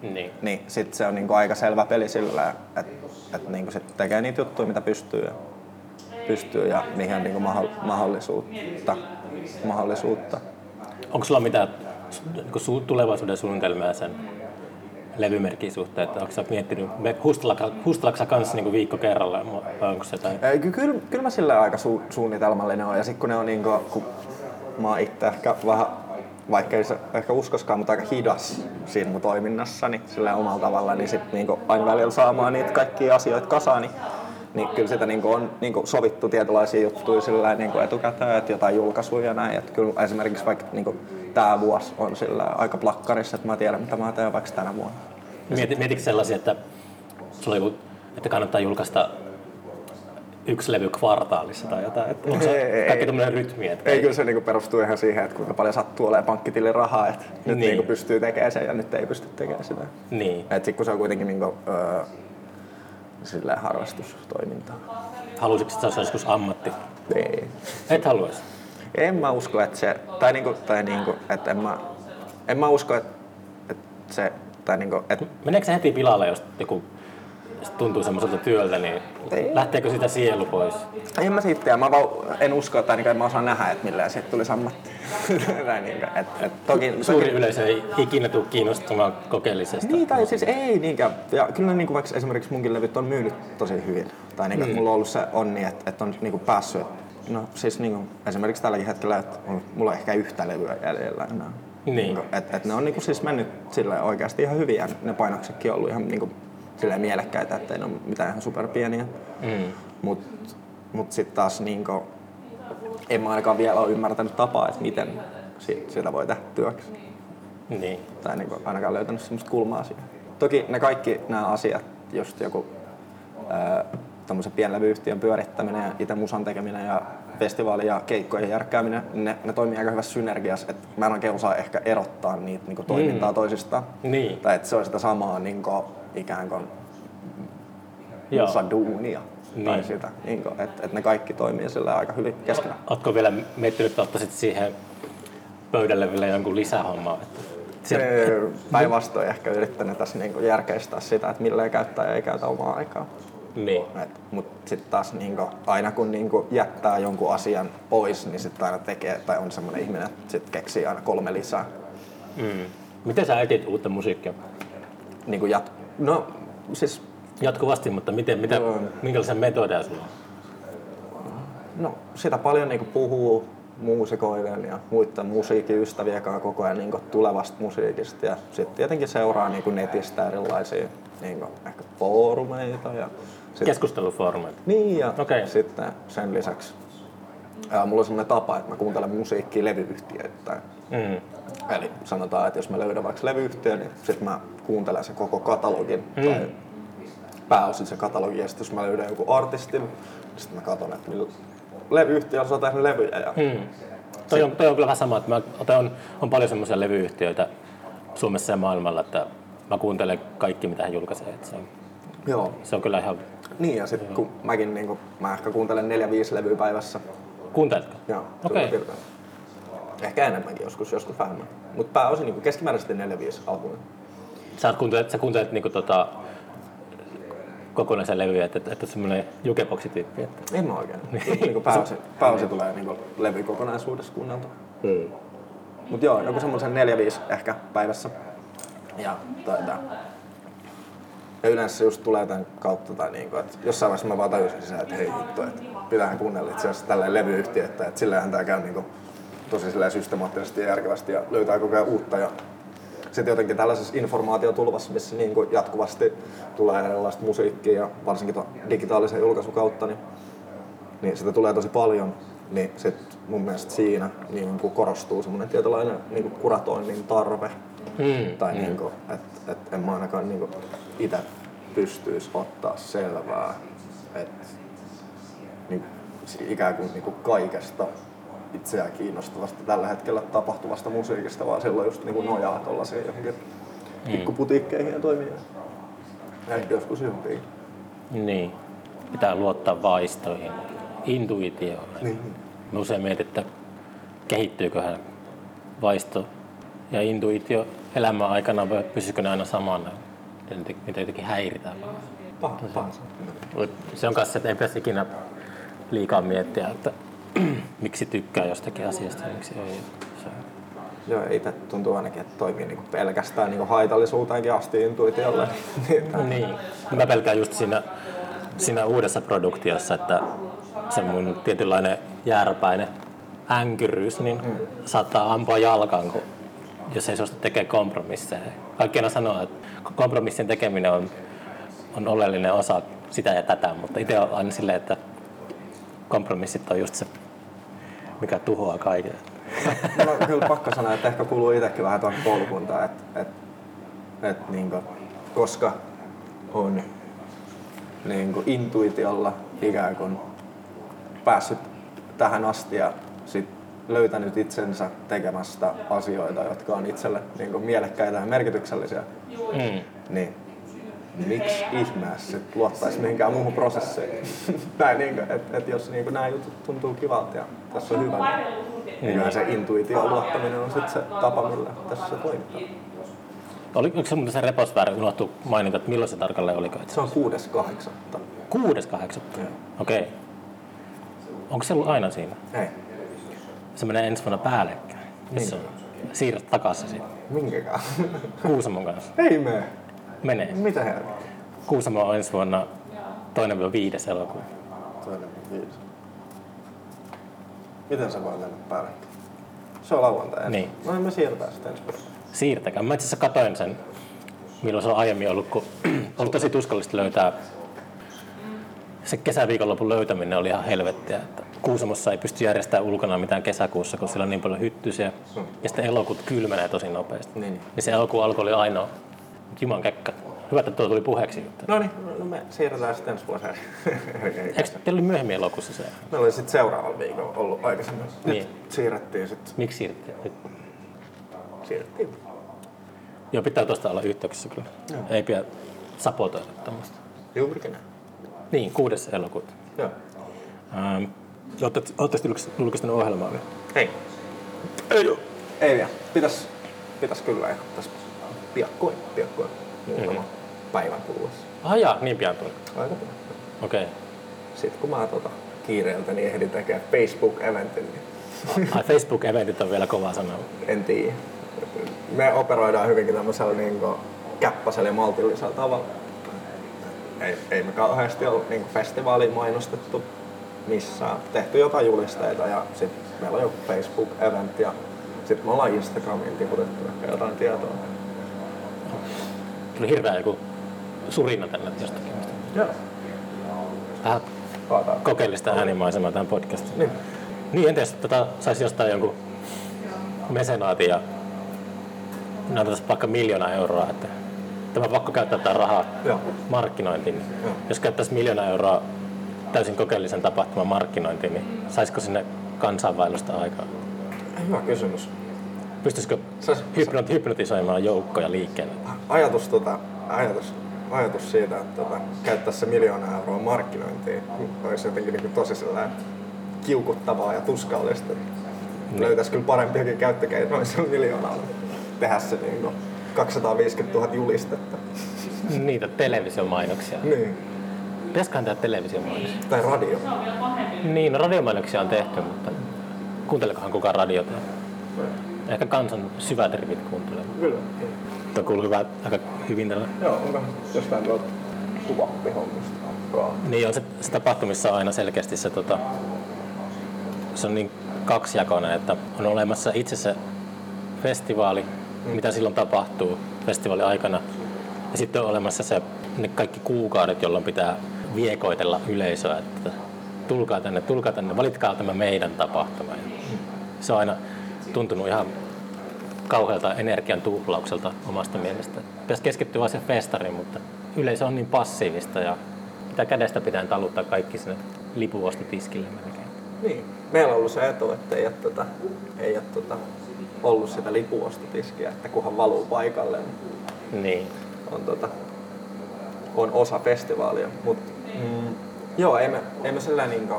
Niin. niin sit se on niinku aika selvä peli sillä, että et niinku sit tekee niitä juttuja, mitä pystyy ja, pystyy ja mihin on niinku mahdollisuutta. mahdollisuutta. Onko sulla mitään niin su- tulevaisuuden suunnitelmia sen levymerkin suhteen, että onko sä miettinyt, me- hustelaksa sä kanssa niin viikko kerrallaan, vai onko se jotain? Ky- Kyllä, kyllä mä sillä aika su- suunnitelmallinen on ja sitten kun ne on niinku, kun mä oon itse ehkä vähän, vaikka ei se ehkä uskoskaan, mutta aika hidas siinä mun toiminnassani sillä omalla tavalla, niin sitten niinku aina välillä saamaan niitä kaikkia asioita kasaan, niin, niin kyllä sitä niinku on niinku sovittu tietynlaisia juttuja sillä niinku etukäteen, että jotain julkaisuja ja näin. Että kyllä esimerkiksi vaikka niinku tämä vuosi on sillä aika plakkarissa, että mä tiedän mitä mä teen vaikka tänä vuonna. Mieti, mietitkö sellaisia, että, sulla on joku, että kannattaa julkaista yksi levy kvartaalissa tai jotain? Että onko Ei, se ei, kaikki ei. tämmöinen rytmi? Että Ei, kyllä se niinku perustuu ihan siihen, että kuinka paljon sattuu olemaan pankkitilin rahaa, että nyt Niin. niinku pystyy tekemään sen ja nyt ei pysty tekemään sitä. Niin. Et sit kun se on kuitenkin niinku, öö, silleen harrastustoimintaa. Haluaisitko, että se olisi joskus ammatti? Ei. Et haluaisi. En mä usko, että se, tai niinku, tai niinku, että en mä, en mä usko, että, että se, tai niinku, että Meneekö se heti pilalle, jos joku jos tuntuu semmoiselta työltä, niin Ei. lähteekö sitä sielu pois? en mä siitä tiedä. Mä vaan en usko, että en mä osaa nähdä, että millään siitä tulisi ammatti. niinku, et, et, toki, Suuri toki, yleisö ei ikinä tule kiinnostumaan kokeellisesta. Niin, tai siis ei niinkään. Ja kyllä ne niinku vaikka esimerkiksi munkin levyt on myynyt tosi hyvin. Tai niinku, mm. mulla on ollut se onni, että, että on niinku päässyt. No siis niinku, esimerkiksi tälläkin hetkellä, että on, mulla on ehkä yhtä levyä jäljellä enää. Niin. Niinku, et, et ne on niinku siis mennyt sille oikeasti ihan hyvin ja ne painoksetkin on ollut ihan niinku, silleen mielekkäitä, ettei ne ole mitään ihan superpieniä. Mm. Mut, mut sitten taas niinku, en mä ainakaan vielä ole ymmärtänyt tapaa, että miten si- sitä voi tehdä työksi Niin. tai niin ainakaan löytänyt semmoista kulmaa siihen. Toki ne kaikki nämä asiat, just joku ää, tämmöisen pienlevyyhtiön pyörittäminen ja itse musan tekeminen ja festivaali- ja keikkojen järkkääminen, ne, ne toimii aika hyvässä synergiassa. Et mä en oikein osaa ehkä erottaa niitä niin toimintaa mm. toisistaan. Niin. Tai että se on sitä samaa niin kuin, ikään kuin Joo. musaduunia. Niin. Tai Niin. sitä, niin kuin, että, että ne kaikki toimii sillä aika hyvin keskenään. Ootko vielä miettinyt, että ottaisit siihen pöydälle vielä jonkun lisähommaa? Että Ee, Päinvastoin ehkä yrittänyt tässä niin kuin järkeistää sitä, että milleen käyttää ei käytä omaa aikaa. Niin. Mutta sitten taas niinku, aina kun niinku jättää jonkun asian pois, niin sitten aina tekee, tai on semmoinen ihminen, että sit keksii aina kolme lisää. Mm. Miten sä etit uutta musiikkia? Niinku jat... No siis, Jatkuvasti, mutta miten, mitä, Joo. minkälaisen metodeja sulla on? no sitä paljon niinku puhuu muusikoiden ja muiden musiikkiystävien kanssa koko ajan niinku tulevasta musiikista. Ja sitten tietenkin seuraa niinku netistä erilaisia niinku ehkä foorumeita ja sit, Keskustelufoorumeita. Niin, ja Okei. sitten sen lisäksi ää, mulla on semmoinen tapa, että mä kuuntelen musiikkia levyyhtiöittäin. Mm. Eli sanotaan, että jos mä löydän vaikka levyyhtiön, niin sitten mä kuuntelen sen koko katalogin. Mm. Tai pääosin se katalogi. Ja sitten jos mä löydän joku artistin, niin sitten mä katson, että millä levyyhtiöllä on tehnyt levyjä. Ja Mm. Toi, on, toi on kyllä vähän sama, että mä, toi on, on paljon semmoisia levyyhtiöitä Suomessa ja maailmalla, että mä kuuntelen kaikki, mitä he julkaisee. Että se, on, Joo. se on kyllä ihan... Niin, ja sitten kun mäkin niin kun, mä ehkä kuuntelen neljä viisi levyä päivässä. Kuunteletko? Joo, Okei. piirtein. Ehkä enemmänkin joskus, joskus vähemmän. Mutta pääosin niin keskimääräisesti neljä viisi albumia. Sä, kuuntelet, sä kuuntelet niinku tota, kokonaisen levyjä, että, että semmoinen jukeboksi-tyyppi. Että. En mä oikein. niin kuin pääosin, pääosin tulee niin levy kokonaisuudessa kuunneltua. Mm. Mut joo, joku semmoisen 4-5 ehkä päivässä. Ja, tuota, ja yleensä se just tulee tämän kautta, tai niinku, että jossain vaiheessa mä vaan tajusin sen, että hei vittu, että pitäähän kuunnella itse asiassa tälleen levyyhtiö, että, sillähän tää käy niinku, tosi silleen systemaattisesti ja järkevästi ja löytää koko ajan uutta. Ja sitten jotenkin tällaisessa informaatiotulvassa, missä niinku jatkuvasti tulee erilaista musiikkia ja varsinkin tuon digitaalisen julkaisun kautta, niin niin sitä tulee tosi paljon, niin sit mun mielestä siinä niin kuin korostuu semmoinen tietynlainen niin kuin kuratoinnin tarve. Mm. Tai niin kuin, että et en mä ainakaan niin itse pystyisi ottaa selvää, että niin, ikään kuin, niin kuin kaikesta itseään kiinnostavasta tällä hetkellä tapahtuvasta musiikista, vaan silloin just niin kuin nojaa tuollaisiin johonkin pikkuputiikkeihin ja toimijoihin. Ja ehkä joskus isompiin. Niin. Pitää luottaa vaistoihin, intuitioon. Niin. Mä usein mietin, että kehittyyköhän vaisto ja intuitio elämän aikana, vai pysykö ne aina samana? Niitä jotenkin häiritään. Se on kanssa, että ei pitäisi ikinä liikaa miettiä, että miksi tykkää jostakin asiasta ja miksi ei. Se, Joo, itse tuntuu ainakin, että toimii niinku pelkästään niinku haitallisuuteenkin asti intuitiolle. Niin, niin. Mä pelkään just siinä, siinä uudessa produktiossa, että se mun tietynlainen jääräpäinen änkyryys niin mm. saattaa ampua jalkaan, kun, jos ei suostu tekemään kompromisseja. Kaikki aina sanoo, että kompromissin tekeminen on, on oleellinen osa sitä ja tätä, mutta itse on aina silleen, että kompromissit on just se, mikä tuhoaa kaiken. No, kyllä pakko sanoa, että ehkä kuuluu itsekin vähän tuohon koulukuntaan, että, että, että niin kuin, koska on niin kuin intuitiolla ikään kuin päässyt tähän asti ja sit löytänyt itsensä tekemästä asioita, jotka on itselle niin kuin mielekkäitä ja merkityksellisiä, Mm. niin miksi ihmeessä luottaisi mihinkään muuhun prosessiin? Näin, niin kuin, että, että jos niin kuin, nämä jutut tuntuu kivalta ja tässä on hyvä, niin kyllähän se intuitio luottaminen on sitten se tapa, millä tässä toimitaan. Oliko se muuten se reposväärä unohtu mainita, että milloin se tarkalleen oliko? Se on kuudes kahdeksatta. Kuudes kahdeksatta? Joo. Okei. Okay. Onko se ollut aina siinä? Ei, Se menee ensi vuonna päällekkäin. Missä on? Siirrät takaisin siitä. minkäkään. Kuusamon kanssa. Ei mene. Menee. Mitä helvettiä? Kuusamo on ensi vuonna toinen viides elokuu. Toinen viides. Miten se voi mennä päälle? Se on lauantai. Niin. No en mä siirtää sitä ensi vuonna. Siirtäkää. Mä itse asiassa katoin sen, milloin se on aiemmin ollut, kun on tosi tuskallista löytää. Se kesäviikonlopun löytäminen oli ihan helvettiä. Että Kuusamossa ei pysty järjestämään ulkona mitään kesäkuussa, kun siellä on niin paljon hyttysiä. Ja sitten elokuut kylmenee tosi nopeasti. Niin. Niin se elokuun alku oli ainoa. Juman kekka. Hyvä, että tuo tuli puheeksi. No niin, no me siirretään sitten ensi vuonna. Eikö teillä oli myöhemmin elokuussa se? Meillä oli sitten seuraavalla viikolla ollut aikaisemmin. Nyt Niin. siirrettiin sitten. Miksi siirrettiin? Nyt. Siirrettiin. Joo, pitää tuosta olla yhteyksissä kyllä. Joo. Ei pidä sapotoida tämmöistä. Juurikin näin. Niin, kuudes elokuuta. Joo. Ähm, Oletteko julkistanut ohjelmaa vielä? Ei. Ei oo. Ei vielä. Pitäis, pitäis kyllä ihan tässä piakkoin, piakkoin. Muutama Mhm. päivän kuluessa. Ah jaa, niin pian tuli. Aika pian. Okei. Sitten kun mä tota, kiireeltä niin ehdin tekemään Facebook-eventin, niin Ai Facebook-eventit on vielä kova sana. en tiedä. Me operoidaan hyvinkin tämmöisellä niin käppäisellä ja maltillisella tavalla. Ei, ei me kauheasti ole niin festivaaliin mainostettu missään. Tehty jotain julisteita ja sitten meillä on joku Facebook-event ja sitten me ollaan Instagramiin tiputettu ehkä jotain tietoa. Tuli hirveä joku surina tänne jostakin. Joo. Vähän kokeellista äänimaisemaa tähän podcastiin. Niin. Niin, entäs tota, saisi jostain jonkun mesenaatin ja näytäisi vaikka miljoona euroa, että tämä on pakko käyttää tätä rahaa Joo. markkinointiin. Joo. Jos käyttäisi miljoona euroa täysin kokeellisen tapahtuman markkinointiin, niin saisiko sinne kansainvaellusta aikaa? Hyvä kysymys. Pystyisikö Sais- hypnot, hypnotisoimaan joukkoja liikkeelle? Ajatus, tota, ajatus, ajatus siitä, että tota, käyttäisi se miljoona euroa markkinointiin, olisi jotenkin niin tosi kiukuttavaa ja tuskallista. Niin. Löytäisi kyllä parempiakin käyttökeinoja sillä miljoonalla. Tehdä se niin kuin 250 000 julistetta. Niitä televisiomainoksia. Niin. Pitäisiköhän tehdä televisiomainoksia? Tai radio. Niin, no radiomainoksia on tehty, mutta kuuntelekohan kukaan radiota? Ehkä kansan syvät rivit kuuntelee. Kyllä. Tuo kuuluu hyvä, aika hyvin tällä. Joo, onko jostain tuolta kuvappihommista? Niin on se, se tapahtumissa on aina selkeästi se, tota, se on niin kaksijakoinen, että on olemassa itse se festivaali, mm. mitä silloin tapahtuu festivaalin aikana. Ja sitten on olemassa se, ne kaikki kuukaudet, jolloin pitää viekoitella yleisöä, että tulkaa tänne, tulkaa tänne, valitkaa tämä meidän tapahtuma. Ja Se on aina tuntunut ihan kauhealta energian tuhlaukselta omasta mielestä. Pitäisi keskittyä vain siihen festariin, mutta yleisö on niin passiivista ja pitää kädestä pitäen taluttaa kaikki sinne lipuostotiskille melkein. Niin. Meillä on ollut se etu, että ei ole, tota, ei ole tota, ollut sitä lipuostotiskiä, että kunhan valuu paikalle, niin Niin. on, tota, on osa festivaalia. Mut, mm, joo, ei me, ei me sillä niinku,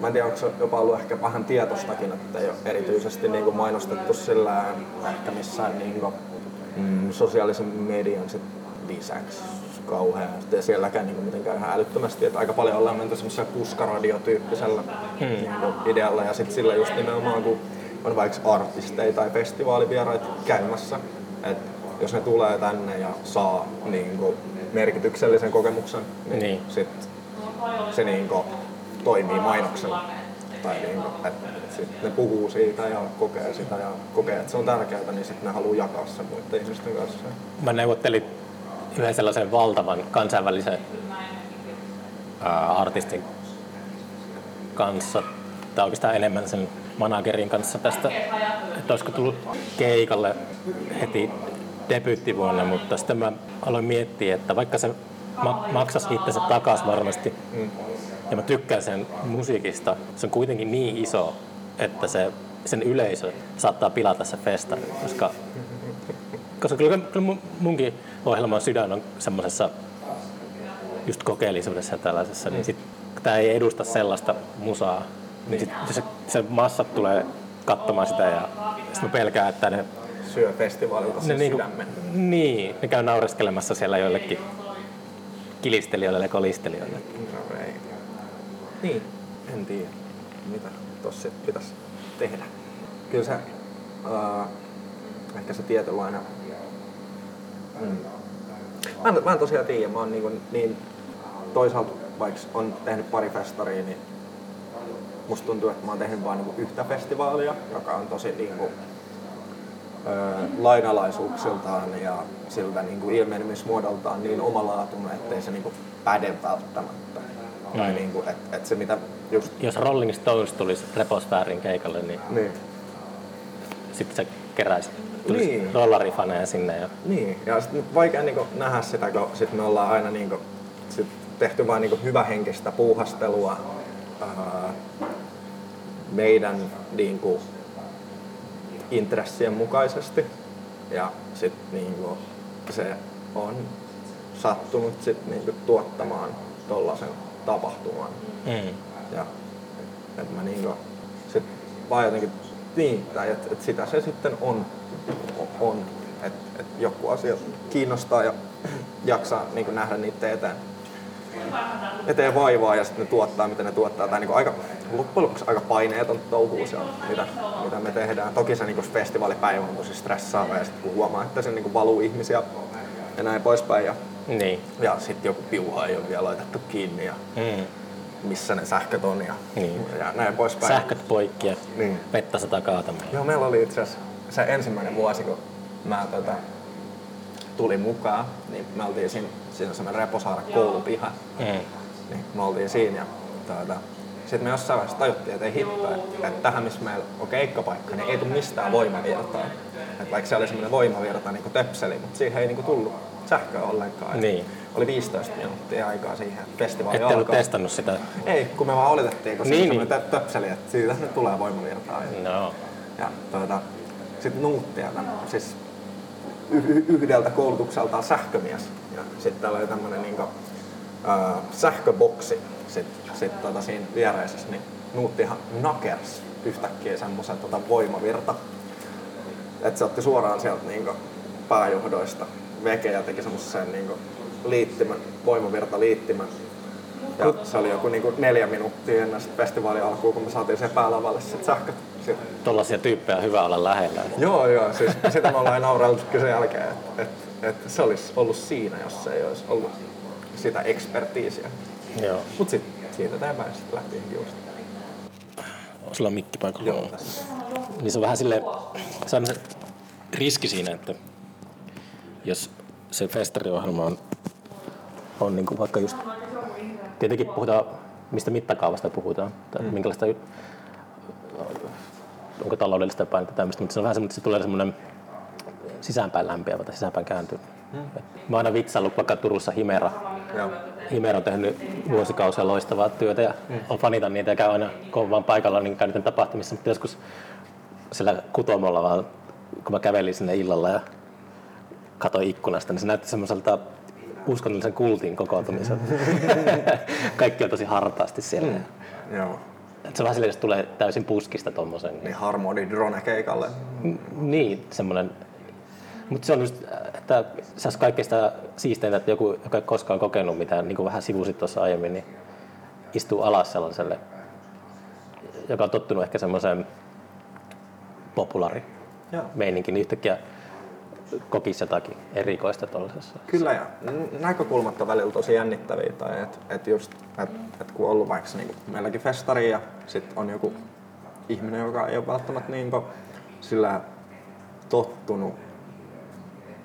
mä en tiedä, onko se jopa ollut ehkä vähän tietostakin, että ei ole erityisesti niin kuin mainostettu sillä ehkä missään niin kuin, mm, sosiaalisen median sit lisäksi kauheasti ja sielläkään niin kuin mitenkään ihan älyttömästi. Että aika paljon ollaan menty semmoisella puskaradiotyyppisellä hmm. niin kuin idealla ja sitten sillä just nimenomaan kun on vaikka artisteja tai festivaalivieraita käymässä, että jos ne tulee tänne ja saa niin kuin, merkityksellisen kokemuksen, niin, niin. sit se niin kuin, toimii mainoksena. Tai niin kuin, että sit ne puhuu siitä ja kokee sitä ja kokee, että se on tärkeää, niin sitten ne haluaa jakaa sen muiden ihmisten kanssa. Mä neuvottelin yhden sellaisen valtavan kansainvälisen ää, artistin kanssa, tai oikeastaan enemmän sen managerin kanssa tästä, että olisiko tullut keikalle heti debyyttivuonna, mutta sitten mä aloin miettiä, että vaikka se ma- maksaisi itsensä takaisin varmasti, mm. ja mä tykkään sen musiikista, se on kuitenkin niin iso, että se, sen yleisö saattaa pilata se festari, koska, koska kyllä, kyllä munkin ohjelman sydän on semmoisessa just kokeellisuudessa ja tällaisessa, niin sit, tämä ei edusta sellaista musaa, niin sit, se, se massat tulee katsomaan sitä ja sitten mä pelkään, että ne syö festivaalilta sen niin, sydämen. Niin, ne käy naureskelemassa siellä joillekin kilistelijoille ja kolistelijoille. No ei. Niin, en tiedä, mitä tossa pitäisi tehdä. Kyllä se, uh, ehkä se tietynlainen... Mm. Mä, en, mä en tosiaan tiedä, mä oon niin, niin toisaalta vaikka on tehnyt pari festaria, niin musta tuntuu, että mä oon tehnyt vain niin yhtä festivaalia, joka on tosi niin kuin, lainalaisuuksiltaan ja siltä niin kuin ilmenemismuodoltaan niin omalaatuinen, ettei se niin kuin päde välttämättä. Tai niin kuin, et, et se mitä just... Jos Rolling Stones tulisi Reposfäärin keikalle, niin, niin. sitten se keräisi niin. rollarifaneja sinne. Ja... Niin, ja sitten vaikea niin kuin, nähdä sitä, kun sit me ollaan aina niin kuin, sit tehty vain niin hyvähenkistä puuhastelua ää, meidän niin kuin, intressien mukaisesti. Ja sitten niinku se on sattunut sit niinku tuottamaan tollasen tapahtuman. Mm. Ja että mä niinku sit vaan jotenkin niin, tai että et sitä se sitten on, on että et joku asia kiinnostaa ja jaksaa niinku nähdä niitä eteen eteen vaivaa ja sitten ne tuottaa, mitä ne tuottaa. Tai niinku aika, loppujen lopuksi aika paineeton touhuu se on, mitä, mitä me tehdään. Toki se niinku festivaalipäivä on tosi stressaava ja sitten kun huomaa, että se niinku valuu ihmisiä ja näin poispäin. Ja, niin. ja sitten joku piuha ei ole vielä laitettu kiinni ja mm. missä ne sähköt on ja, niin. ja näin poispäin. Sähköt poikki ja niin. vettä sataa kaatamaan. Joo, meillä oli itse asiassa se ensimmäinen vuosi, kun mä tota, tulin mukaan, niin me oltiin siinä, siinä on semmoinen Reposaara koulupiha. Mm. Niin me oltiin siinä ja tuota, sitten me jossain vaiheessa tajuttiin, että ei hitto, että, että tähän missä meillä on keikkapaikka, niin ei tule mistään voimavirtaa. Että vaikka se oli semmoinen voimavirta niin kuin töpseli, mutta siihen ei niin kuin tullut sähköä ollenkaan. Niin. Oli 15 minuuttia aikaa siihen festivaali Ette alkaa. testannut sitä? Ei, kun me vaan oletettiin, kun niin, se niin. töpseli, että siitä nyt tulee voimavirtaa. No. Ja tuota, sitten nuuttia, siis yhdeltä koulutukseltaan sähkömies. Ja sitten täällä oli tämmöinen niin kuin, äh, sähköboksi sitten sit, tota, siinä viereisessä, niin Nuuttihan nakers yhtäkkiä semmoisen tota, voimavirta. Että se otti suoraan sieltä niin kuin, pääjohdoista veke ja teki semmoisen niin liittimän, voimavirta liittimän. Ja se oli joku niin kuin neljä minuuttia ennen festivaalin alkuun, kun me saatiin sen päälavalle sit sähköt Tuollaisia tyyppejä on hyvä olla lähellä. Joo, joo. Siis sitä me ollaan naureltu sen jälkeen, että et, et se olisi ollut siinä, jos se ei olisi ollut sitä ekspertiisiä. Joo. Mut sit, siitä eteenpäin sitten lähti just. Sulla on mikki paikalla. Joo, Niin se on vähän sille, se on se riski siinä, että jos se festariohjelma on, on niin kuin vaikka just, tietenkin puhutaan, mistä mittakaavasta puhutaan, tai mm. minkälaista onko taloudellista painetta tämmöistä, mutta se on vähän semmoinen, että se tulee semmoinen sisäänpäin lämpiävä tai sisäänpäin kääntyy. Hmm. Mä oon aina vitsaillut vaikka Turussa Himera. Joo. Himera on tehnyt vuosikausia loistavaa työtä ja hmm. on fanita niitä ja käy aina kovaan paikalla niin käy tapahtumissa, mutta joskus siellä kutomolla vaan, kun mä kävelin sinne illalla ja katsoin ikkunasta, niin se näytti semmoiselta uskonnollisen kultin kokoontumisen. Kaikki on tosi hartaasti siellä. Hmm. Joo. että se vähän silleen, että tulee täysin puskista tommosen. Niin Harmoni Drone-keikalle. Niin, semmoinen. Mutta se on just, että se olisi kaikista siisteintä, että joku, joka ei koskaan kokenut mitään, niin kuin vähän sivusit tuossa aiemmin, niin istuu alas sellaiselle, joka on tottunut ehkä semmoiseen populaari meininkin, niin yhtäkkiä kokisi jotakin erikoista tuollaisessa. Kyllä ja näkökulmat on välillä tosi jännittäviä. Tai et, et just, et, et kun on ollut vaikka niinku meilläkin festari ja sitten on joku ihminen, joka ei ole välttämättä niinku sillä tottunut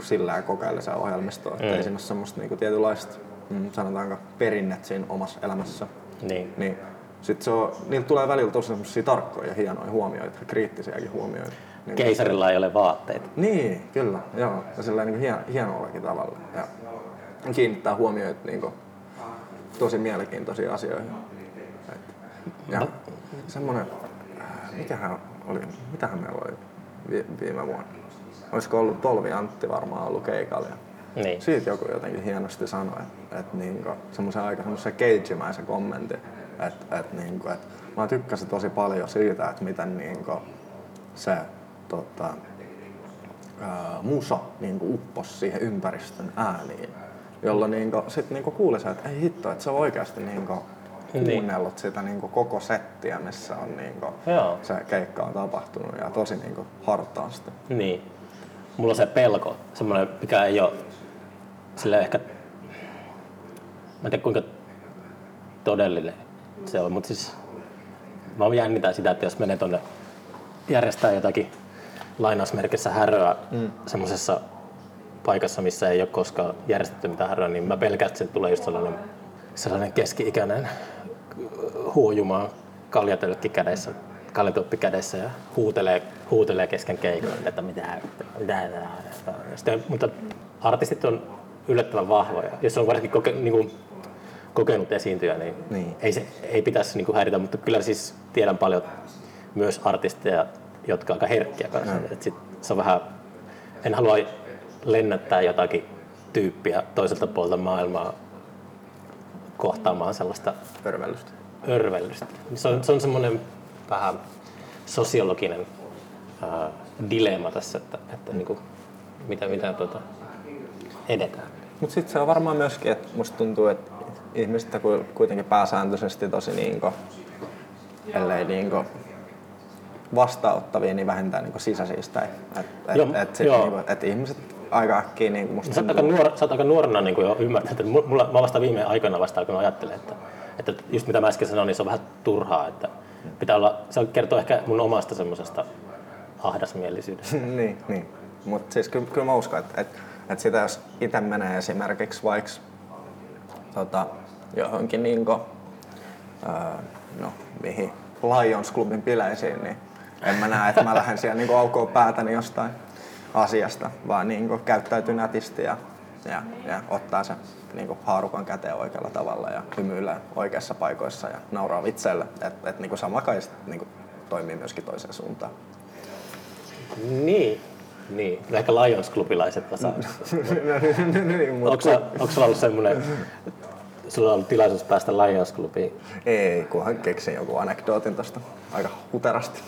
sillä kokeilla se ohjelmistoa. Mm. Mm. Ei siinä ole semmoista niinku tietynlaista, mm, sanotaanko, perinnet siinä omassa elämässä. Niin. Niin sit se on, niillä tulee välillä tosi semmoisia tarkkoja ja hienoja huomioita, kriittisiäkin huomioita. Niin Keisarilla ei ole vaatteita. niin, kyllä, joo. Ja sillä niin hien, hienollakin tavalla. Ja kiinnittää huomioita niin kuin, tosi mielenkiintoisiin asioihin. Et, ja semmoinen, äh, mikähän oli, mitähän meillä oli vi, viime vuonna? Olisiko ollut Polvi Antti varmaan ollut keikalla. Niin. Siitä joku jotenkin hienosti sanoi, että, että niinku, semmoisen aika semmoisen cagemäisen kommentin, että, että, niinku, että mä tykkäsin tosi paljon siitä, että miten niinku, se tota, ää, musa niinku, upposi siihen ympäristön ääniin, jolloin niinku, sit niinku kuuli se, että ei hitto, että se on oikeasti niinku, Niin. kuunnellut sitä niinku, koko settiä, missä on niinku, Joo. se keikka on tapahtunut ja tosi niinku, hartaan sitä. Niin. Mulla on se pelko, semmoinen, mikä ei ole sille ehkä, mä en tiedä kuinka todellinen se on, mutta siis mä jännitän sitä, että jos menee tonne järjestää jotakin lainausmerkissä häröä mm. semmoisessa paikassa, missä ei ole koskaan järjestetty mitään häröä, niin mä pelkään, että se tulee just sellainen, sellainen keski-ikäinen huojumaan kaljatölkki kädessä, kaljatoppi kädessä ja huutelee, huutelee kesken keikon, että mitä, mitä, mitä. Sitten, mutta artistit on yllättävän vahvoja. Jos on varsinkin koke, niin kuin, kokenut esiintyjä, niin, Niin. Ei, se, ei pitäisi niin kuin häiritä, mutta kyllä siis tiedän paljon myös artisteja, jotka aika herkkiä kanssa. Mm. Et sit se on vähän, en halua lennättää jotakin tyyppiä toiselta puolelta maailmaa kohtaamaan sellaista Örvellystä. örvellystä. Se on, se on semmoinen vähän sosiologinen ää, dilemma tässä, että, että niin kuin, mitä, mitä tuota, edetään. Mutta sitten se on varmaan myöskin, että musta tuntuu, että ihmiset kuitenkin pääsääntöisesti tosi niinko, ellei niinko vastaanottavia, niin vähintään niinko sisäisistä. Että et, et, niinku, et ihmiset aika äkkiä niin musta Sä aika, tuntuu, nuor, sä oot aika nuorena niin jo ymmärtänyt, että mulla, mä vasta viime aikoina vasta kun ajattelen, että, että just mitä mä äsken sanoin, niin se on vähän turhaa, että pitää olla, se kertoo ehkä mun omasta semmoisesta ahdasmielisyydestä. niin, niin. Mutta siis kyllä, kyllä mä uskon, että, että, että sitä jos itse menee esimerkiksi vaikka tota, johonkin niinko, ää, no mihin Lions Clubin bileisiin, niin en mä näe, että mä lähden siellä niinku aukoon päätäni jostain asiasta, vaan niinku käyttäytyy nätisti ja, ja, ja ottaa se niinku haarukan käteen oikealla tavalla ja hymyilee oikeassa paikoissa ja nauraa vitselle. Että et, niinku sama kai sit, niinku, toimii myöskin toiseen suuntaan. niin, niin. Ehkä Lions-klubilaiset osaa. niin, Onko, sulla ollut semmoinen, sulla on ollut tilaisuus päästä Lions-klubiin? Ei, kunhan keksin joku anekdootin tosta aika huterasti.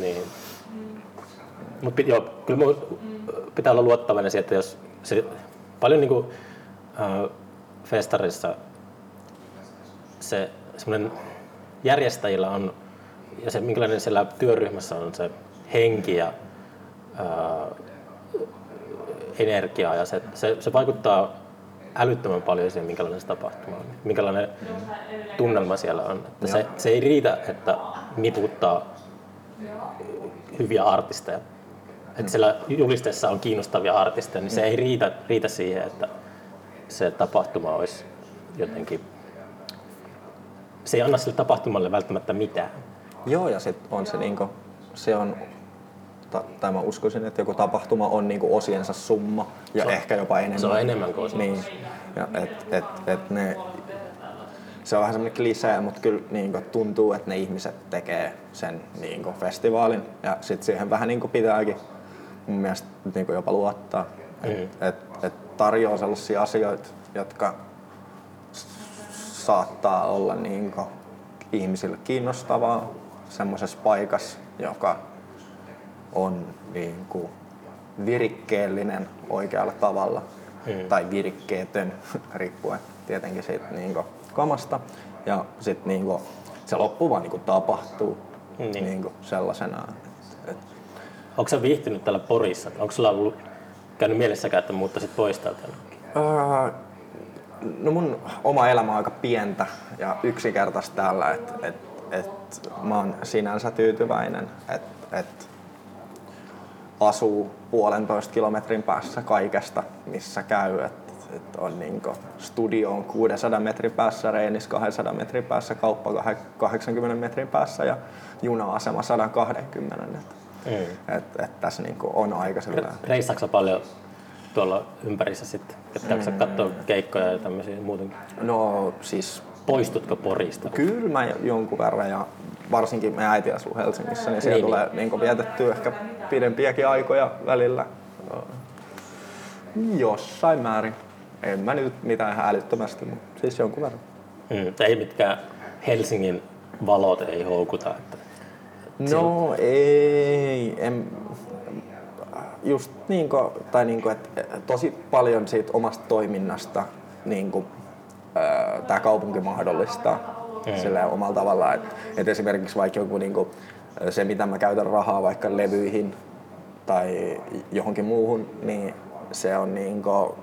Niin. Mutta joo, kyllä mun pitää olla luottavainen siihen, että jos se paljon niinku äh, festarissa se semmoinen järjestäjillä on ja se minkälainen siellä työryhmässä on se henki ja ää, energia ja se, se, se vaikuttaa älyttömän paljon siihen, minkälainen se tapahtuma on, minkälainen tunnelma siellä on. Että se, se ei riitä, että niputtaa hyviä artisteja. Että siellä julisteessa on kiinnostavia artisteja, niin se ei riitä, riitä siihen, että se tapahtuma olisi jotenkin... Se ei anna sille tapahtumalle välttämättä mitään. Joo, ja sitten on se niinku, se on, ta, tai mä uskoisin, että joku tapahtuma on niinku osiensa summa ja Se on- ehkä jopa enemmän. Se on enemmän kuin osa. Niin, ja et, et, et ne, se on vähän semmoinen klisee, mutta kyllä niin tuntuu, että ne ihmiset tekee sen niin festivaalin ja sitten siihen vähän niin pitääkin mun mielestä niin jopa luottaa. Mm. Et, et, et tarjoaa sellaisia asioita, jotka saattaa olla niin ihmisille kiinnostavaa semmoisessa paikassa, joka on niin kuin virikkeellinen oikealla tavalla Mm. tai virikkeetön, riippuen tietenkin siitä niin kuin kamasta. Ja sitten niin kuin, se loppu vaan niin kuin tapahtuu Niin. niin kuin sellaisena. Onko sä viihtynyt täällä Porissa? Onko sulla ollut käynyt mielessäkään, että muuttaisit pois täältä? Öö, no mun oma elämä on aika pientä ja yksinkertaista täällä, että et, et mä oon sinänsä tyytyväinen, että et asuu puolentoista kilometrin päässä kaikesta, missä käy. Et, et on niinku, studio on 600 metrin päässä, Reinis 200 metrin päässä, kauppa kah- 80 metrin päässä ja juna-asema 120. Et, Mm. et, et tässä niinku on aika sellainen Reissaatko sä paljon tuolla ympärissä sitten? Käydäänkö sä katsoa keikkoja ja tämmöisiä muutenkin? No siis Poistutko Porista? Kyllä mä jonkun verran ja varsinkin meidän äiti asuu Helsingissä, niin siellä Niin, tulee niin vietettyä ehkä pidempiäkin aikoja välillä. Jossain määrin. En mä nyt mitään ihan älyttömästi, mutta siis jonkun verran. Mm. Ei mitkään Helsingin valot ei houkuta. Että No ei, en, just niinku, tai niinku, että tosi paljon siitä omasta toiminnasta niinku, tämä kaupunki mahdollistaa Mm. sillä omalla tavallaan. Että et esimerkiksi vaikka joku niinku, se, mitä mä käytän rahaa vaikka levyihin tai johonkin muuhun, niin se on niinku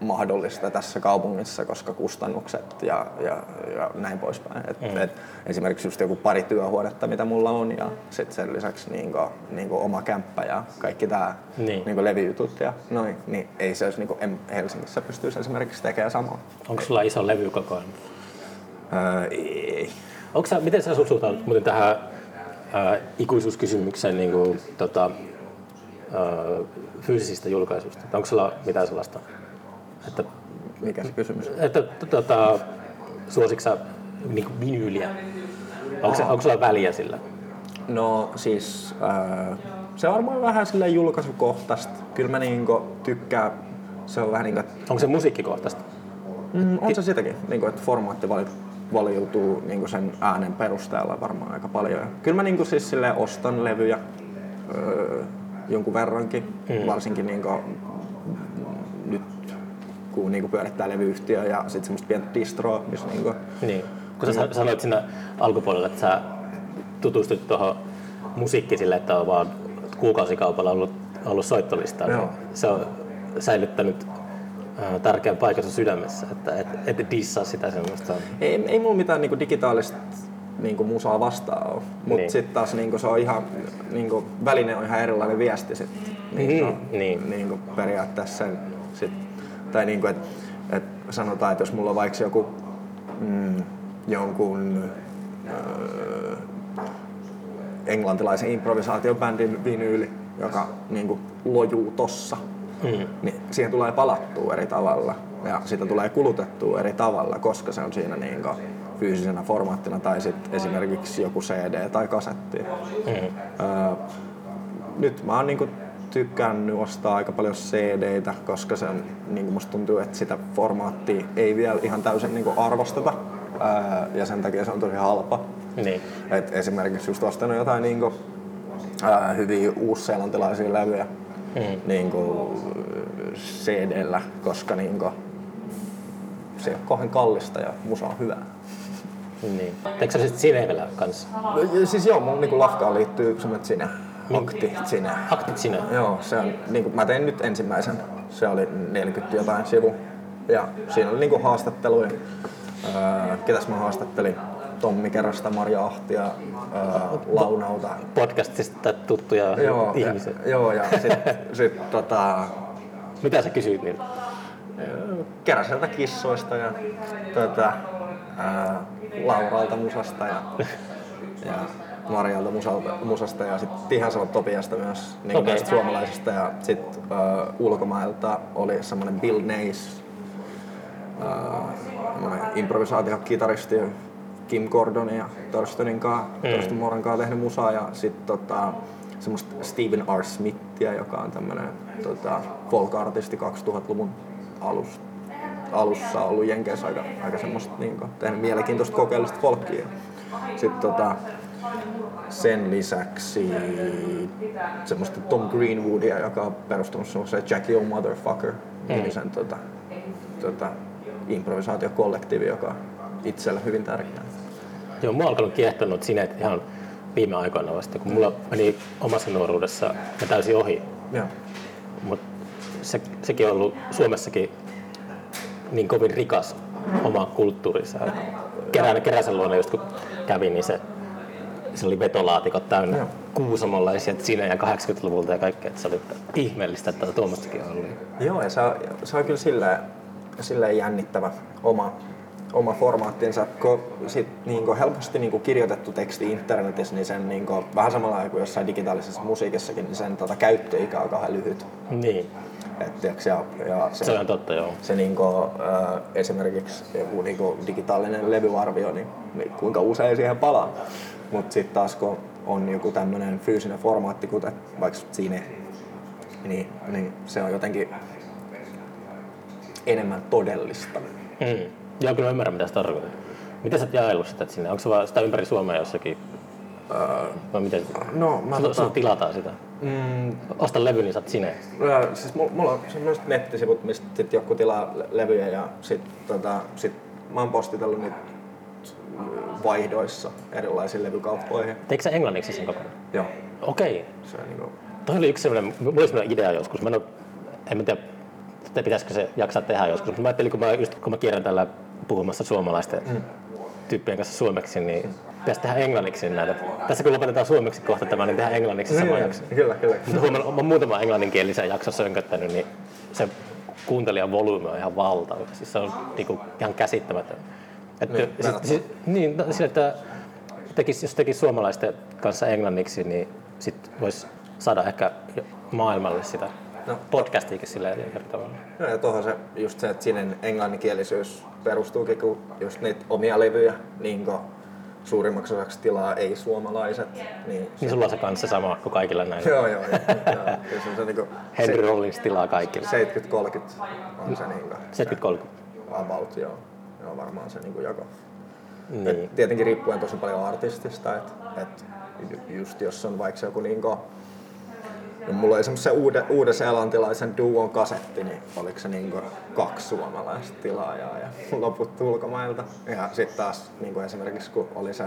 mahdollista tässä kaupungissa, koska kustannukset ja, ja, ja näin poispäin. Et, Mm. et esimerkiksi just joku pari työhuonetta, mitä mulla on, ja sitten sen lisäksi niinku, niinku oma kämppä ja kaikki tämä Niin. niinku levyjutut ja noin, niin ei se olisi niinku, en Helsingissä pystyisi esimerkiksi tekemään samaa. onko sulla iso levy koko ajan? Öö, ei. Onko sä, miten sä suhtaudut muuten tähän ää, ikuisuuskysymykseen niin kuin, tota, ää, fyysisistä julkaisuista? Onko sulla mitään sellaista, että, Mikä se kysymys? että tota, suositko sä niin vinyyliä? Onko, se, onko sulla väliä sillä? No siis öö, se on varmaan vähän sille julkaisukohtaista. Kyllä mä niinku tykkään, se on vähän niinku, Onko se musiikkikohtaista? mm, on se sitäkin, niinku, että formaatti vali, valiutuu niinku sen äänen perusteella varmaan aika paljon. Kyllä mä niinku siis ostan levyjä öö, jonkun verrankin, Mm. varsinkin niinku, kun niinku pyörittää levyyhtiö ja sitten semmoista pientä distroa, missä niinku, Niin. Kun sä sanoit siinä alkupuolella, että sä tutustut tuohon musiikkiin sille, että on vaan kuukausikaupalla ollut, ollut soittolistaa, niin Joo. se on säilyttänyt tärkeän paikan sydämessä, että et, et dissaa sitä semmoista. Ei, ei mulla mitään niinku digitaalista niinku musaa vastaan ole. Mutta Niin. niin. sitten taas niinku se on ihan, niinku, väline on ihan erilainen viesti sit. Niin, Mhm, niin. Niinku, periaatteessa sen sit, tai niinku, että et sanotaan, että jos mulla on vaikka joku mm, jonkun öö, englantilaisen improvisaatiobändin vinyyli, joka niinku lojuu tossa, Mm. niin siihen tulee palattua eri tavalla ja sitä tulee kulutettua eri tavalla, koska se on siinä niin fyysisenä formaattina tai sitten esimerkiksi joku CD tai kasetti. Mm. Öö, nyt mä oon niinku tykkännyt ostaa aika paljon CD-tä, koska se on, niinku musta tuntuu, että sitä formaattia ei vielä ihan täysin niinku arvosteta öö, ja sen takia se on tosi halpa. Niin. Et esimerkiksi just ostanut jotain niinku, ää, hyviä uusseelantilaisia levyjä Mm. niinku, CD-llä, koska niinku, se ei ole kauhean kallista ja musa on hyvää. niin. Teekö sä sitten Sinevellä kanssa? Ja Siis joo, mun niinku lafkaan liittyy semmoinen sinne, akti sinne. Aktit sinä? Joo, se on, niinku, mä tein nyt ensimmäisen, se oli 40 jotain sivu. Ja siinä oli niinku haastatteluja. Öö, ketäs mä haastattelin? Tommi Kerrosta, Maria Ahtia, öö, Launauta, Podcastista tuttuja Joo, ihmisiä. ja, joo, ja sitten sit, tota, Mitä sä kysyit niiltä? keräsiltä kissoista ja tota, ää, Lauralta musasta ja, ja Marjalta musalta, musasta ja sitten Tihasalon Topiasta myös niin okay. suomalaisista ja sitten ulkomailta oli semmoinen Bill Nays, uh, improvisaatiokitaristi Kim Gordonin ja Thorstonin kanssa, mm. Kanssa tehnyt musaa ja sitten tota, semmoista Stephen R. Smithia, joka on tämmönen tota, folk-artisti 2000-luvun alus, alussa ollut Jenkeissä aika, aika semmoista niin tehnyt mielenkiintoista kokeellista folkkia. Sitten tota, sen lisäksi semmoista Tom Greenwoodia, joka on perustunut semmoiseen Jackie O Motherfucker nimisen tota, tota, improvisaatiokollektiivi, joka on itselle hyvin tärkeä. Joo, mua on alkanut kiehtonut sineet ihan viime aikoina vasta, kun mulla meni omassa nuoruudessa ne täysin ohi. Joo. Mutta se, sekin on ollut Suomessakin niin kovin rikas oma kulttuurinsa. Kerään, keräsen luona just kun kävin, niin se, se oli vetolaatikot täynnä Joo. kuusamollaisia sinejä 80-luvulta ja kaikkea. Että se oli ihmeellistä, että tuommoistakin ollut. Joo, ja se on, se on kyllä silleen, silleen jännittävä oma, oma formaattinsa, kun sit niinku helposti niinku kirjoitettu teksti internetissä, niin sen niinku, vähän samalla kuin jossain digitaalisessa musiikissakin, niin sen tota, käyttöikä on kauhean lyhyt. Niin, Et, tiiäks, ja, ja se, se on totta joo. se niinku, äh, esimerkiksi joku niinku digitaalinen levyarvio, niin, niin kuinka usein siihen palaa. Mutta sitten taas kun on joku tämmöinen fyysinen formaatti, kuten vaikka siinä, niin, niin se on jotenkin enemmän todellista. Mm. Joo, kyllä mä ymmärrän, mitä se tarkoittaa. Miten sä oot jaellut sitä sinne? Onko se vaan sitä ympäri Suomea jossakin? Vai miten? No, mä tota- sulla tilataan sitä. Mm, Osta levy, niin saat sinne. Ää, siis mulla, mulla on semmoiset nettisivut, mistä sit joku tilaa le- levyjä ja sit, tota, sit mä oon postitellut niitä vaihdoissa erilaisiin levykauppoihin. Teikö sä englanniksi sen kokonaan? Joo. Okei. Se on niinku, Toi oli yksi sellainen, mulla oli sellainen idea joskus. Mä en, oo, en tiedä, että pitäisikö se jaksaa tehdä joskus. Mutta mä ajattelin, kun mä, just, kun mä kierrän tällä puhumassa suomalaisten mm. tyyppien kanssa suomeksi, niin pitäisi tehdä englanniksi näitä. Tässä kun lopetetaan suomeksi kohta tämä, niin tehdään englanniksi sama jakso. Kyllä, kyllä. Mutta oon muutama englanninkielisen jakson sönköttänyt, niin se kuuntelijan volyymi on ihan valtava. Siis se on niinku ihan käsittämätön. Että, Niin, niin, verrattuna. siis, niin, no, sille, että tekis, jos tekisi suomalaisten kanssa englanniksi, niin sit voisi saada ehkä maailmalle sitä No. podcastiakin silleen eri tavalla. No ja tuohon se, just se, että sinne englanninkielisyys perustuukin, kun just niitä omia levyjä, niin kuin suurimmaksi osaksi tilaa ei-suomalaiset. Niin se, Niin sulla on se kanssa sama kuin kaikilla näillä. joo, joo, joo, joo. Se on se niinku Henry Rollins tilaa kaikille. 70-30 on se niinku 70-30. about, joo. Joo, varmaan se niinku jako. Niin. Et tietenkin riippuen tosi paljon artistista, että et ju- just jos on vaikka joku niinku, no mulla oli semmoisen uuden, uuden seelantilaisen duon kasetti, niin oliko se niinku kaksi suomalaista tilaajaa ja loput ulkomailta. Ja sitten taas niinku esimerkiksi kun oli se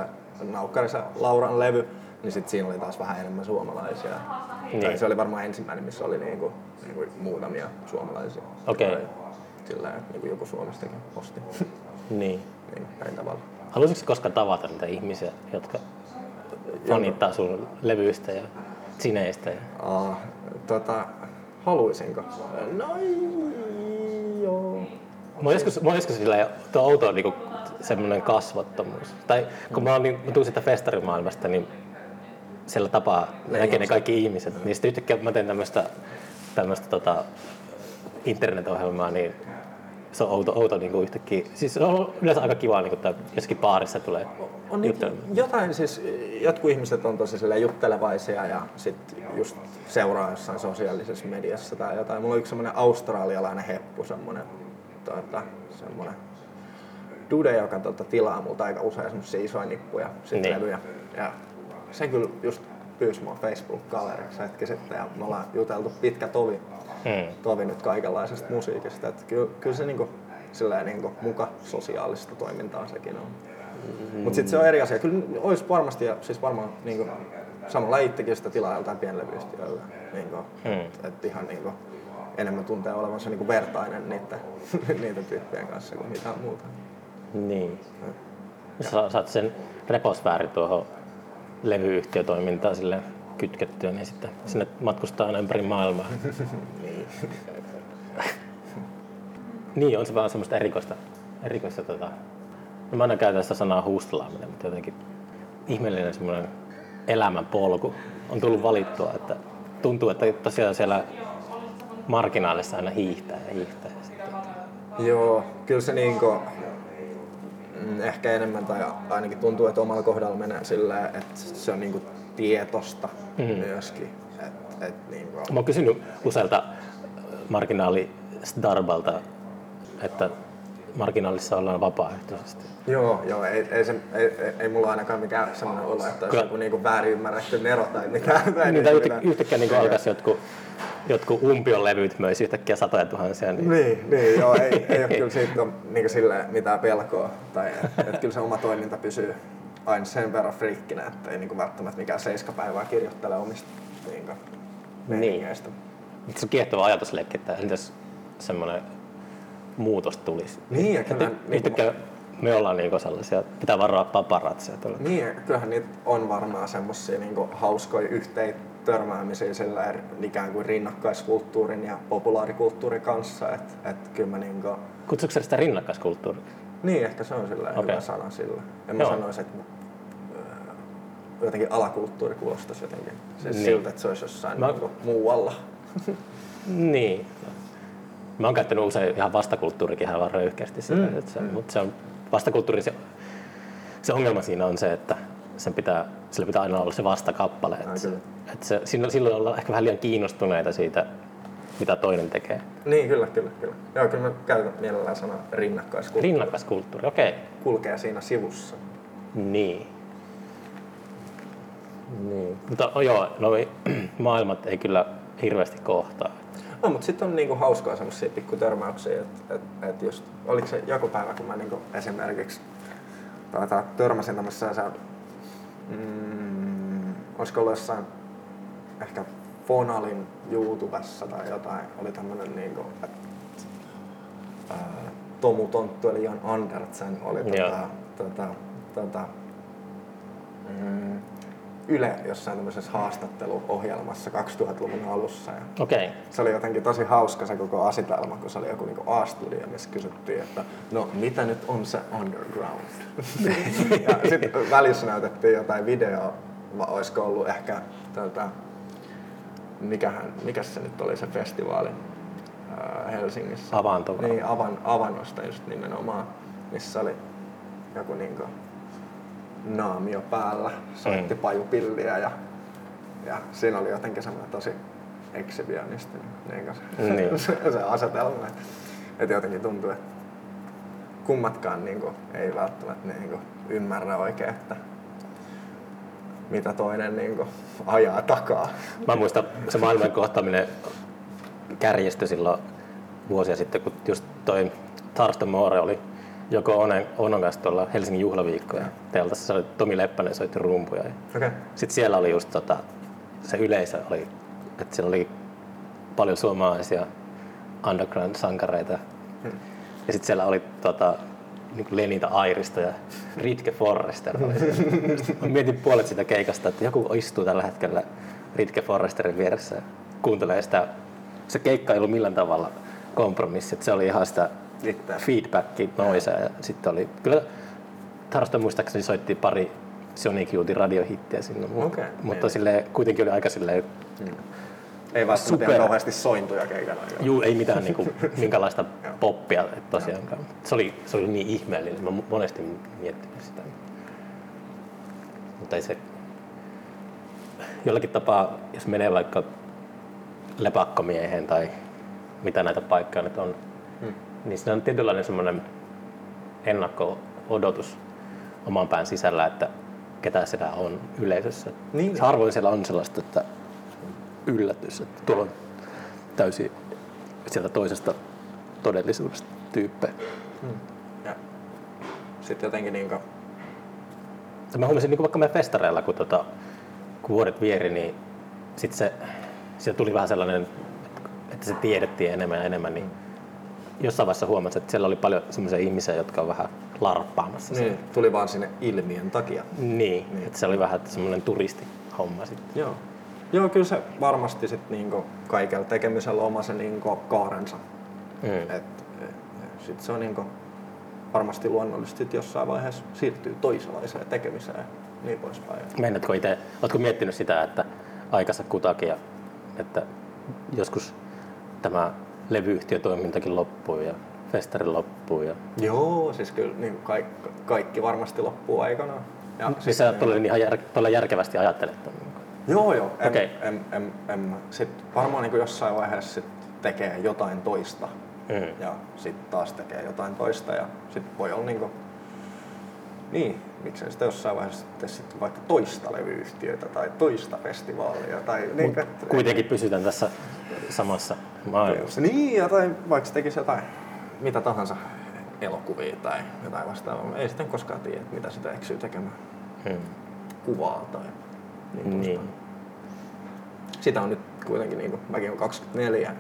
Naukkarisen Lauran levy, niin sitten siinä oli taas vähän enemmän suomalaisia. Niin. Tai se oli varmaan ensimmäinen, missä oli niinku, niinku muutamia suomalaisia. Okei. Tai Sillä että niinku joku Suomestakin osti. niin. niin, eri tavalla. Haluaisitko koskaan tavata niitä ihmisiä, jotka fanittaa sun levyistä ja sineistä? Ja... Aa, tota, haluisinko? No joo. Mä oon joskus, mä oon joskus sillä tuo outo on niinku semmoinen kasvottomuus. Tai kun mä, oon, niin, mä tuun sitä festarimaailmasta, niin siellä tapaa näkee ne kaikki ihmiset. Niin sitten yhtäkkiä mä teen tämmöistä tämmöistä tota, internet-ohjelmaa, niin se on outo, outo niin kuin yhtäkkiä. Siis se on yleensä aika kiva, niin kuin, että jossakin baarissa tulee On niin, jotain siis, jotkut ihmiset on tosi juttelevaisia ja sit just seuraa jossain sosiaalisessa mediassa tai jotain. Mulla on yksi semmonen australialainen heppu, semmonen, tota, semmonen dude, joka tota, tilaa multa aika usein semmosia isoja nippuja, sit Niin. levyjä. Ja se kyllä just pyysi mua Facebook-kaveriksi hetki sitten ja me ollaan juteltu pitkä tovi, Tovi nyt kaikenlaisesta musiikista. Et kyllä, kyllä se niinku, silleen niinku muka sosiaalista toimintaa sekin on. Mutta sitten se on eri asia. Kyllä olisi varmasti, ja siis varmaan niinku, samalla itsekin sitä tilaa joltain pienlevyyhtiöllä. Niinku, Hmm. et, et ihan niinku, enemmän tuntee olevansa niinku vertainen niiden, niiden tyyppien kanssa kuin mitään muuta. Niin. Sä saat sen reposfääri tuohon levyyhtiötoimintaan sille kytkettyä, niin sitten sinne matkustaa aina ympäri maailmaa. Niin. niin, on se vaan semmoista erikoista. erikoista tota. No mä aina käytän sitä sanaa hustlaaminen, mutta jotenkin ihmeellinen semmoinen elämän polku on tullut valittua, että tuntuu, että tosiaan siellä marginaalissa aina hiihtää ja hiihtää. Ja sitten, Joo, kyllä se niinku, mm, ehkä enemmän tai ainakin tuntuu, että omalla kohdalla menee sillä, että se on niinku tietosta Mhm. myöskin. Et, et niinku, Mä oon kysynyt usealta marginaali Starbalta, että marginaalissa ollaan vapaaehtoisesti. Joo, joo, ei, ei, se, ei, ei, mulla ainakaan mikään semmoinen olo, että olisi joku niinku väärin ymmärretty nero tai mitään. Tai Niin, tai yhtä, yhtäkkiä niin alkaisi jotkut, jotkut umpion levyt möisi yhtäkkiä satoja tuhansia. Niin. Niin, niin joo, ei, ei ole kyllä siitä ole niin sille mitään pelkoa. Tai että et kyllä se oma toiminta pysyy aina sen verran friikkinä, että ei niin välttämättä mikään seiskapäivää kirjoittele omista niin meiningeistä. Se on kiehtova ajatusleikki, että entäs semmoinen muutos tulisi. Niin, ja kyllä, Että niin, yhtäkkiä me ollaan niinku sellaisia, pitää varoa paparatseja tuolla. niin, kyllähän niitä on varmaan semmosia niin hauskoja yhteen törmäämisiä sillä eri- ikään kuin rinnakkaiskulttuurin ja populaarikulttuurin kanssa. Että et kyllä mä niin kuin, Kutsuuko sitä rinnakkaiskulttuuria? Niin, ehkä se on sillä okay. Hyvä sana sillä. En mä Joo. sanoisi, että äh, jotenkin alakulttuuri kuulostaisi jotenkin siis Niin. siltä, että se olisi jossain Mä- mä... niin muualla. Niin. Mä oon käyttänyt usein ihan vastakulttuurikin ihan vaan röyhkeästi sitä, mm. että se, mm. mutta se on vastakulttuuri, se, se ongelma siinä on se, että sen pitää, sillä pitää aina olla se vastakappale. Että, se, että se, silloin, silloin ollaan ehkä vähän liian kiinnostuneita siitä, mitä toinen tekee. Niin, kyllä, kyllä, kyllä. Joo, kyllä mä käytän mielellään sanaa rinnakkaiskulttuuri. Rinnakkaiskulttuuri, okei. Okay. Kulkee siinä sivussa. Niin. niin. Mutta oh, joo, no, maailmat ei kyllä hirveästi kohtaa. No, mutta sitten on niinku hauskaa semmoisia pikku törmäyksiä, että et, et just, oliko se joku päivä, kun mä niinku esimerkiksi tuota, törmäsin tämmöisessä, mm, olisiko ollut jossain ehkä Fonalin YouTubessa tai jotain, oli tämmönen niinku, että ää, Tomu Tonttu eli Jan Andersen oli tota, tota, tota, mm, Yle jossain tämmöisessä haastatteluohjelmassa 2000-luvun alussa. Ja. Okay. se oli jotenkin tosi hauska se koko asetelma, kun se oli joku niinku A-studio, missä kysyttiin, että no mitä nyt on se underground? ja sitten välissä näytettiin jotain videoa, vai olisiko ollut ehkä tätä, mikähän, mikä se nyt oli se festivaali ää, Helsingissä? Avanto. Niin, avan, avannosta just nimenomaan, missä oli joku niinku naamio päällä, soitti Mm. pajupilliä ja, ja siinä oli jotenkin semmoinen tosi exhibitionistinen niin se, Niin. se, se asetelma. Että jotenkin tuntuu, että kummatkaan niin kuin, ei välttämättä niin kuin, ymmärrä oikein, että mitä toinen niin kuin, ajaa takaa. Mä muistan se maailman kohtaaminen kärjestyi silloin vuosia sitten, kun just toi Tarston Moore oli joko Onen, Onon kanssa tuolla Helsingin juhlaviikkoja teltassa. Oli Tomi Leppänen soitti rumpuja. Okay. Sitten siellä oli just tota, se yleisö oli, että siellä oli paljon suomalaisia underground-sankareita. Ja sitten siellä oli tota, niin Lenita Airista ja Ritke Forrester. Mietin puolet sitä keikasta, että joku istuu tällä hetkellä Ritke Forresterin vieressä ja kuuntelee sitä. Se keikka ei ollut millään tavalla kompromissi, että se oli ihan sitä Itse. feedbackia noisea. Ja sitten oli, kyllä Tarston muistaakseni soitti pari Sonic Youthin radiohittiä sinne, Okei, mutta niin. sille kuitenkin oli aika silleen, Ei välttämättä Super. kauheasti sointuja keikalla. juu, ei mitään niinku, minkälaista poppia tosiaankaan. Se oli, se oli niin ihmeellinen, mä monesti miettinyt sitä. Mutta ei se, jollakin tapaa, jos menee vaikka lepakkomieheen tai mitä näitä paikkoja nyt on, Hmm. Niin siinä on tietynlainen semmoinen ennakko-odotus oman pään sisällä, että ketä sitä on yleisössä. Niin. Harvoin siellä on sellaista, että yllätys, että tuolla on täysin sieltä toisesta todellisuudesta tyyppejä. Ja sitten jotenkin niinku, Ja Mä huomasin niin vaikka meidän festareilla, kun, tota, kun vuodet vieri, niin sitten se, siellä tuli vähän sellainen, että se tiedettiin enemmän ja enemmän, niin jossain vaiheessa huomasin, että siellä oli paljon sellaisia ihmisiä, jotka on vähän larppaamassa. niin, tuli vaan sinne ilmiön takia. Niin, niin. että se oli vähän semmoinen turistihomma sitten. Joo. Joo, kyllä se varmasti sit niinku kaikella tekemisellä on oma se niinku kaarensa. Mm. Et, et, sit se on niinku varmasti luonnollisesti jossain vaiheessa siirtyy toisenlaiseen tekemiseen ja niin poispäin. Meinaatko itse, oletko miettinyt sitä, että aikansa kutakin ja että joskus tämä levyyhtiötoimintakin loppuu ja festari loppuu ja Joo, siis kyllä niin kaikki, kaikki varmasti loppuu aikanaan. Ja Siis sit sä niinku- todella ihan jär, järkevästi ajattelet. ton. Joo, joo. En, Okei. en, en, en, sit varmaan niin jossain vaiheessa sit tekee jotain toista Mm. ja sitten taas tekee jotain toista ja sitten voi olla niinku, niin, miksei sitä jossain vaiheessa tee sitten vaikka toista levyyhtiötä tai toista festivaalia tai niin, että- Kuitenkin pysytään tässä samassa maailmassa. Niin, ja tai vaikka se tekisi jotain, mitä tahansa elokuvia tai jotain vastaavaa. Ei sitten koskaan tiedä, mitä sitä eksyy tekemään. Mm. Kuvaa tai niin. Niin. Sitä on nyt kuitenkin, niin kuin, mäkin olen 24,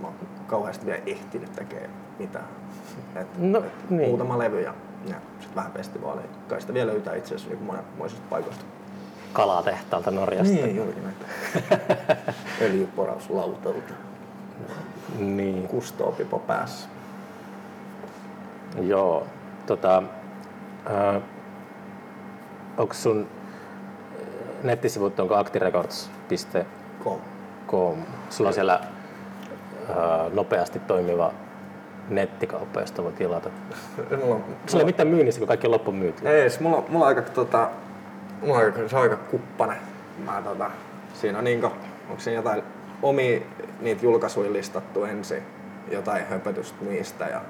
mä oon kauheasti vielä ehtinyt tekemään mitään. Et, No, et niin. Muutama levy ja, ja sitten vähän festivaaleja. Kai sitä vielä löytää itse asiassa niin monenmoisista paikoista. Kalatehtaalta Norjasta. Niin, juurikin näitä. Öljyporauslautalta. Niin. Kustoopipo päässä. Joo. Tota, äh, onko sun nettisivut, onko actirecords.com? Kom. Sulla on siellä äh, nopeasti toimiva nettikauppa, josta voi tilata. Mulla on, Sulla ei mitään myynnissä, kun kaikki on loppuun myyty. Ei, siis mulla, on- mulla on aika, tota, mulla on aika, se on aika kuppane. Mä, tota, siinä on niinku, onko siinä jotain omia niitä julkaisuja listattu ensin, jotain höpötystä niistä ja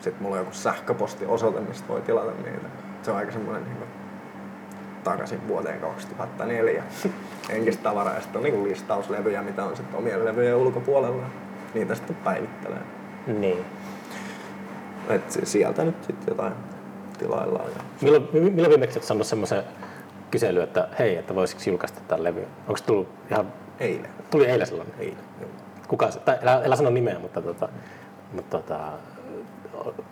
sitten mulla on joku sähköpostiosoite, mistä voi tilata niitä. Se on aika semmoinen niinku, takaisin vuoteen 2004 henkistä tavaraa ja sitten on niinku listauslevyjä, mitä on sitten omien levyjen ulkopuolella. Niitä sitten päivittelee. Niin. Et si- sieltä nyt sitten jotain tilaillaan. Ja Milloin, mi- milloin viimeksi olet saanut semmoisen kyselyn, että hei, että voisiko julkaista tämän levyn? Onko tullut ihan, eilen. tuli eilen sellainen? Eilen. joo. Kuka se, tai älä, älä sano nimeä, mutta, tota, mutta tota,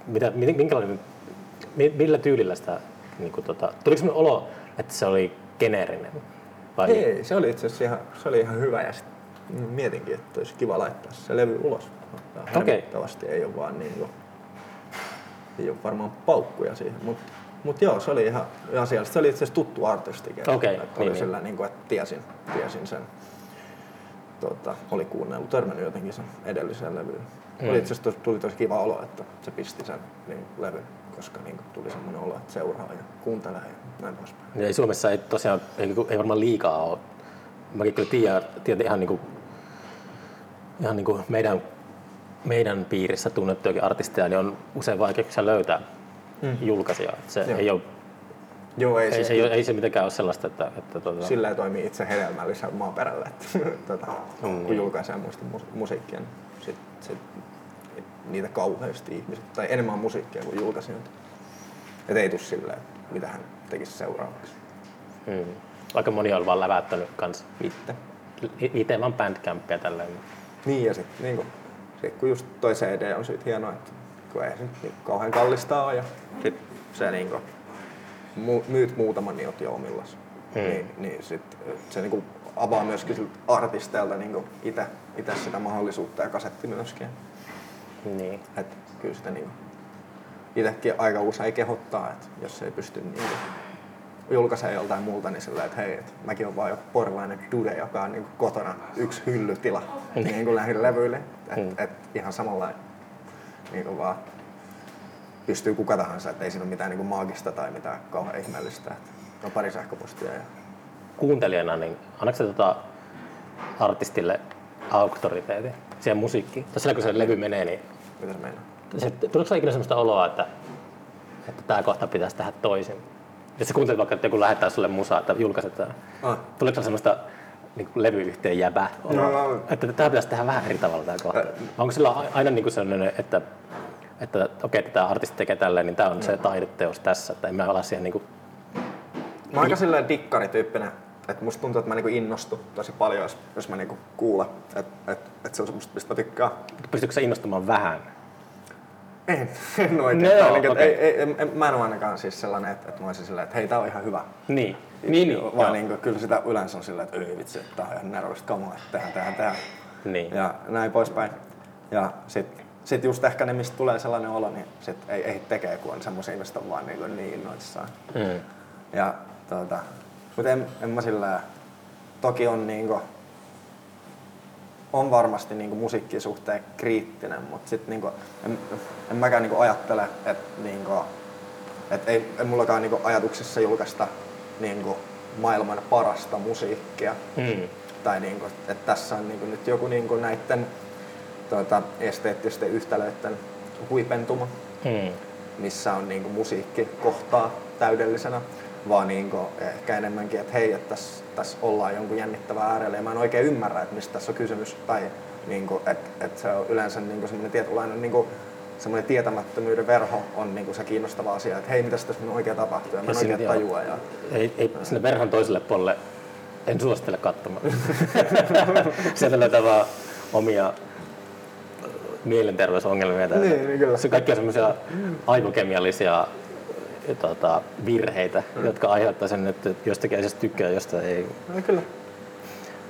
mitä, mi- minkälainen, mi- millä tyylillä sitä, niin kuin, tota, tuliko sellainen olo, että se oli geneerinen? Vai? Ei, se oli itse asiassa ihan, se oli ihan hyvä ja mietinkin, että olisi kiva laittaa se levy ulos. Harmittavasti ei ole vaan niin kuin, ei ole varmaan paukkuja siihen, mutta mut joo, se oli ihan asiallista. Se oli itse asiassa tuttu artistikin. Okei, Että niin, oli niin. sillä niin kuin, että tiesin, tiesin sen. Tota, oli kuunnellut, törmännyt jotenkin sen edellisen levyyn. Mm. Oli itse asiassa tuli tosi kiva olo, että se pisti sen niin, levyn, koska niin tuli semmoinen olo, että seuraa ja kuuntelee ja näin poispäin. Ja Suomessa ei tosiaan, ei, ei varmaan liikaa ole. Mäkin kyllä tiedän, tiedän ihan, niin kuin, ihan niin kuin meidän, meidän piirissä tunnettujakin artisteja, niin on usein vaikeuksia löytää mm. julkaisijaa. Se Joo. ei, ole, Joo, ei, ei, siis ei, ei, ei, se mitenkään ole sellaista, että, että tuota, Silleen toimii itse hedelmällisellä maaperällä, että tota, Mm. kun julkaisee muista mus- musiikkia, niin sit, sit, niitä kauheasti ihmiset, tai enemmän musiikkia kuin julkaisijoita. Et ei tuu silleen, mitä hän tekisi seuraavaksi. mm. Aika moni on vaan läväyttänyt kans Itse. itse vaan bandcampia tälleen. Niin ja sitten niin kun, sit, kun just toi CD on siitä hienoa, että kun ei se nyt niin kauhean kallista ole ja sit se niin kun, mu- myyt muutaman, niin oot jo omillas. Hmm. Niin, niin sit, se niin kun, avaa myöskin artisteilta niin itse ite sitä mahdollisuutta ja kasetti myöskin. Niin. Et kyllä sitä niin itsekin aika usein kehottaa, että jos ei pysty niin julkaisemaan joltain muulta, niin sillä että hei, et mäkin olen vaan joku porilainen dude, joka on niin kotona yksi hyllytila niin kuin näihin levyille. Et, Mm. et ihan samalla niin kuin vaan pystyy kuka tahansa, että ei siinä ole mitään niin kuin maagista tai mitään kauhean ihmeellistä. Et on pari sähköpostia ja Kuuntelijana, niin annatko se tota artistille auktoriteetin siihen musiikkiin? Tai sillä kun se levy menee, niin mitä se meinaa? tuleeko ikinä sellaista oloa, että, että tämä kohta pitäisi tehdä toisin? Jos sä kuuntelet vaikka, että joku lähettää sulle musaa, että julkaisetaan. Ah. Tuleeko sinulla semmoista niin kuin levyyhtiön jäbä No. Että tämä pitäisi tehdä vähän eri tavalla tämä kohta. Onko sillä aina niin kuin sellainen, että, että okei, että tämä artisti tekee tälleen, niin tämä on se taideteos tässä, että en mä ala siihen niin kuin, Mä oon aika silleen dikkarityyppinen, että musta tuntuu, että mä niinku innostun tosi paljon, jos, jos mä niinku kuulen, että et, et se on semmoista, mistä mä tykkään. pystytkö sä innostumaan vähän? En, en oikein. No et okei. ei, ei, en, mä en ole ainakaan siis sellainen, että, että mä olisin silleen, että hei, tää on ihan hyvä. Niin, niin, niin. Vaan joo. niinku, kyllä sitä yleensä on silleen, että ei vitsi, että tää on ihan nerokista kamaa, että tehdään, tehdään, tehdään. niin. Ja näin poispäin. Ja sit, sit just ehkä ne, mistä tulee sellainen olo, niin sit ei, ei tekee, kun on semmoisia, mistä on vaan niinku niin innoissaan. Mm. Ja tuota, mutta en, en mä sillä, toki on niinku, on varmasti niinku musiikin suhteen kriittinen, mutta sit niinku, en, en mäkään niinku ajattele, että niinku, et ei, ei mullakaan niinku ajatuksessa julkaista niinku maailman parasta musiikkia. Mm. Tai niinku, että tässä on niinku nyt joku niinku näitten tuota, esteettisten yhtälöiden huipentuma, Mm. missä on niinku musiikki kohtaa täydellisenä, vaan niinku ehkä enemmänkin, että hei, että tässä, tässä ollaan jonkun jännittävää äärellä ja mä en oikein ymmärrä, että mistä tässä on kysymys. Tai niinku, että et se on yleensä niinku semmoinen tietynlainen niinku, semmoinen tietämättömyyden verho on niinku se kiinnostava asia, että hei, mitä tässä nyt oikein tapahtuu ja mä en oikein tajua. Ja, Ei, ei sinne verhon toiselle puolelle en suosittele katsomaan. Sieltä löytää vaan omia mielenterveysongelmia. Tai Niin, niin kyllä. Se kaikki on semmoisia aivokemiallisia tota, virheitä, mm. jotka aiheuttaa sen, että jostakin asiasta tykkää, josta ei. no, kyllä.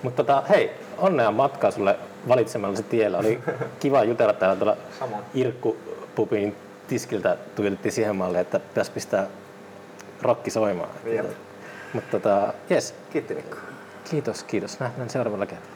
Mutta tota, hei, onnea matkaa sulle valitsemallasi tiellä. Oli kiva jutella täällä tuolla Samoin. Irkku Pupin tiskiltä tuijotettiin siihen malliin, että pitäisi pistää rokki soimaan. Jep. Mutta tota, yes, Kiitti Mikko. kiitos, kiitos. Nähdään seuraavalla kerralla.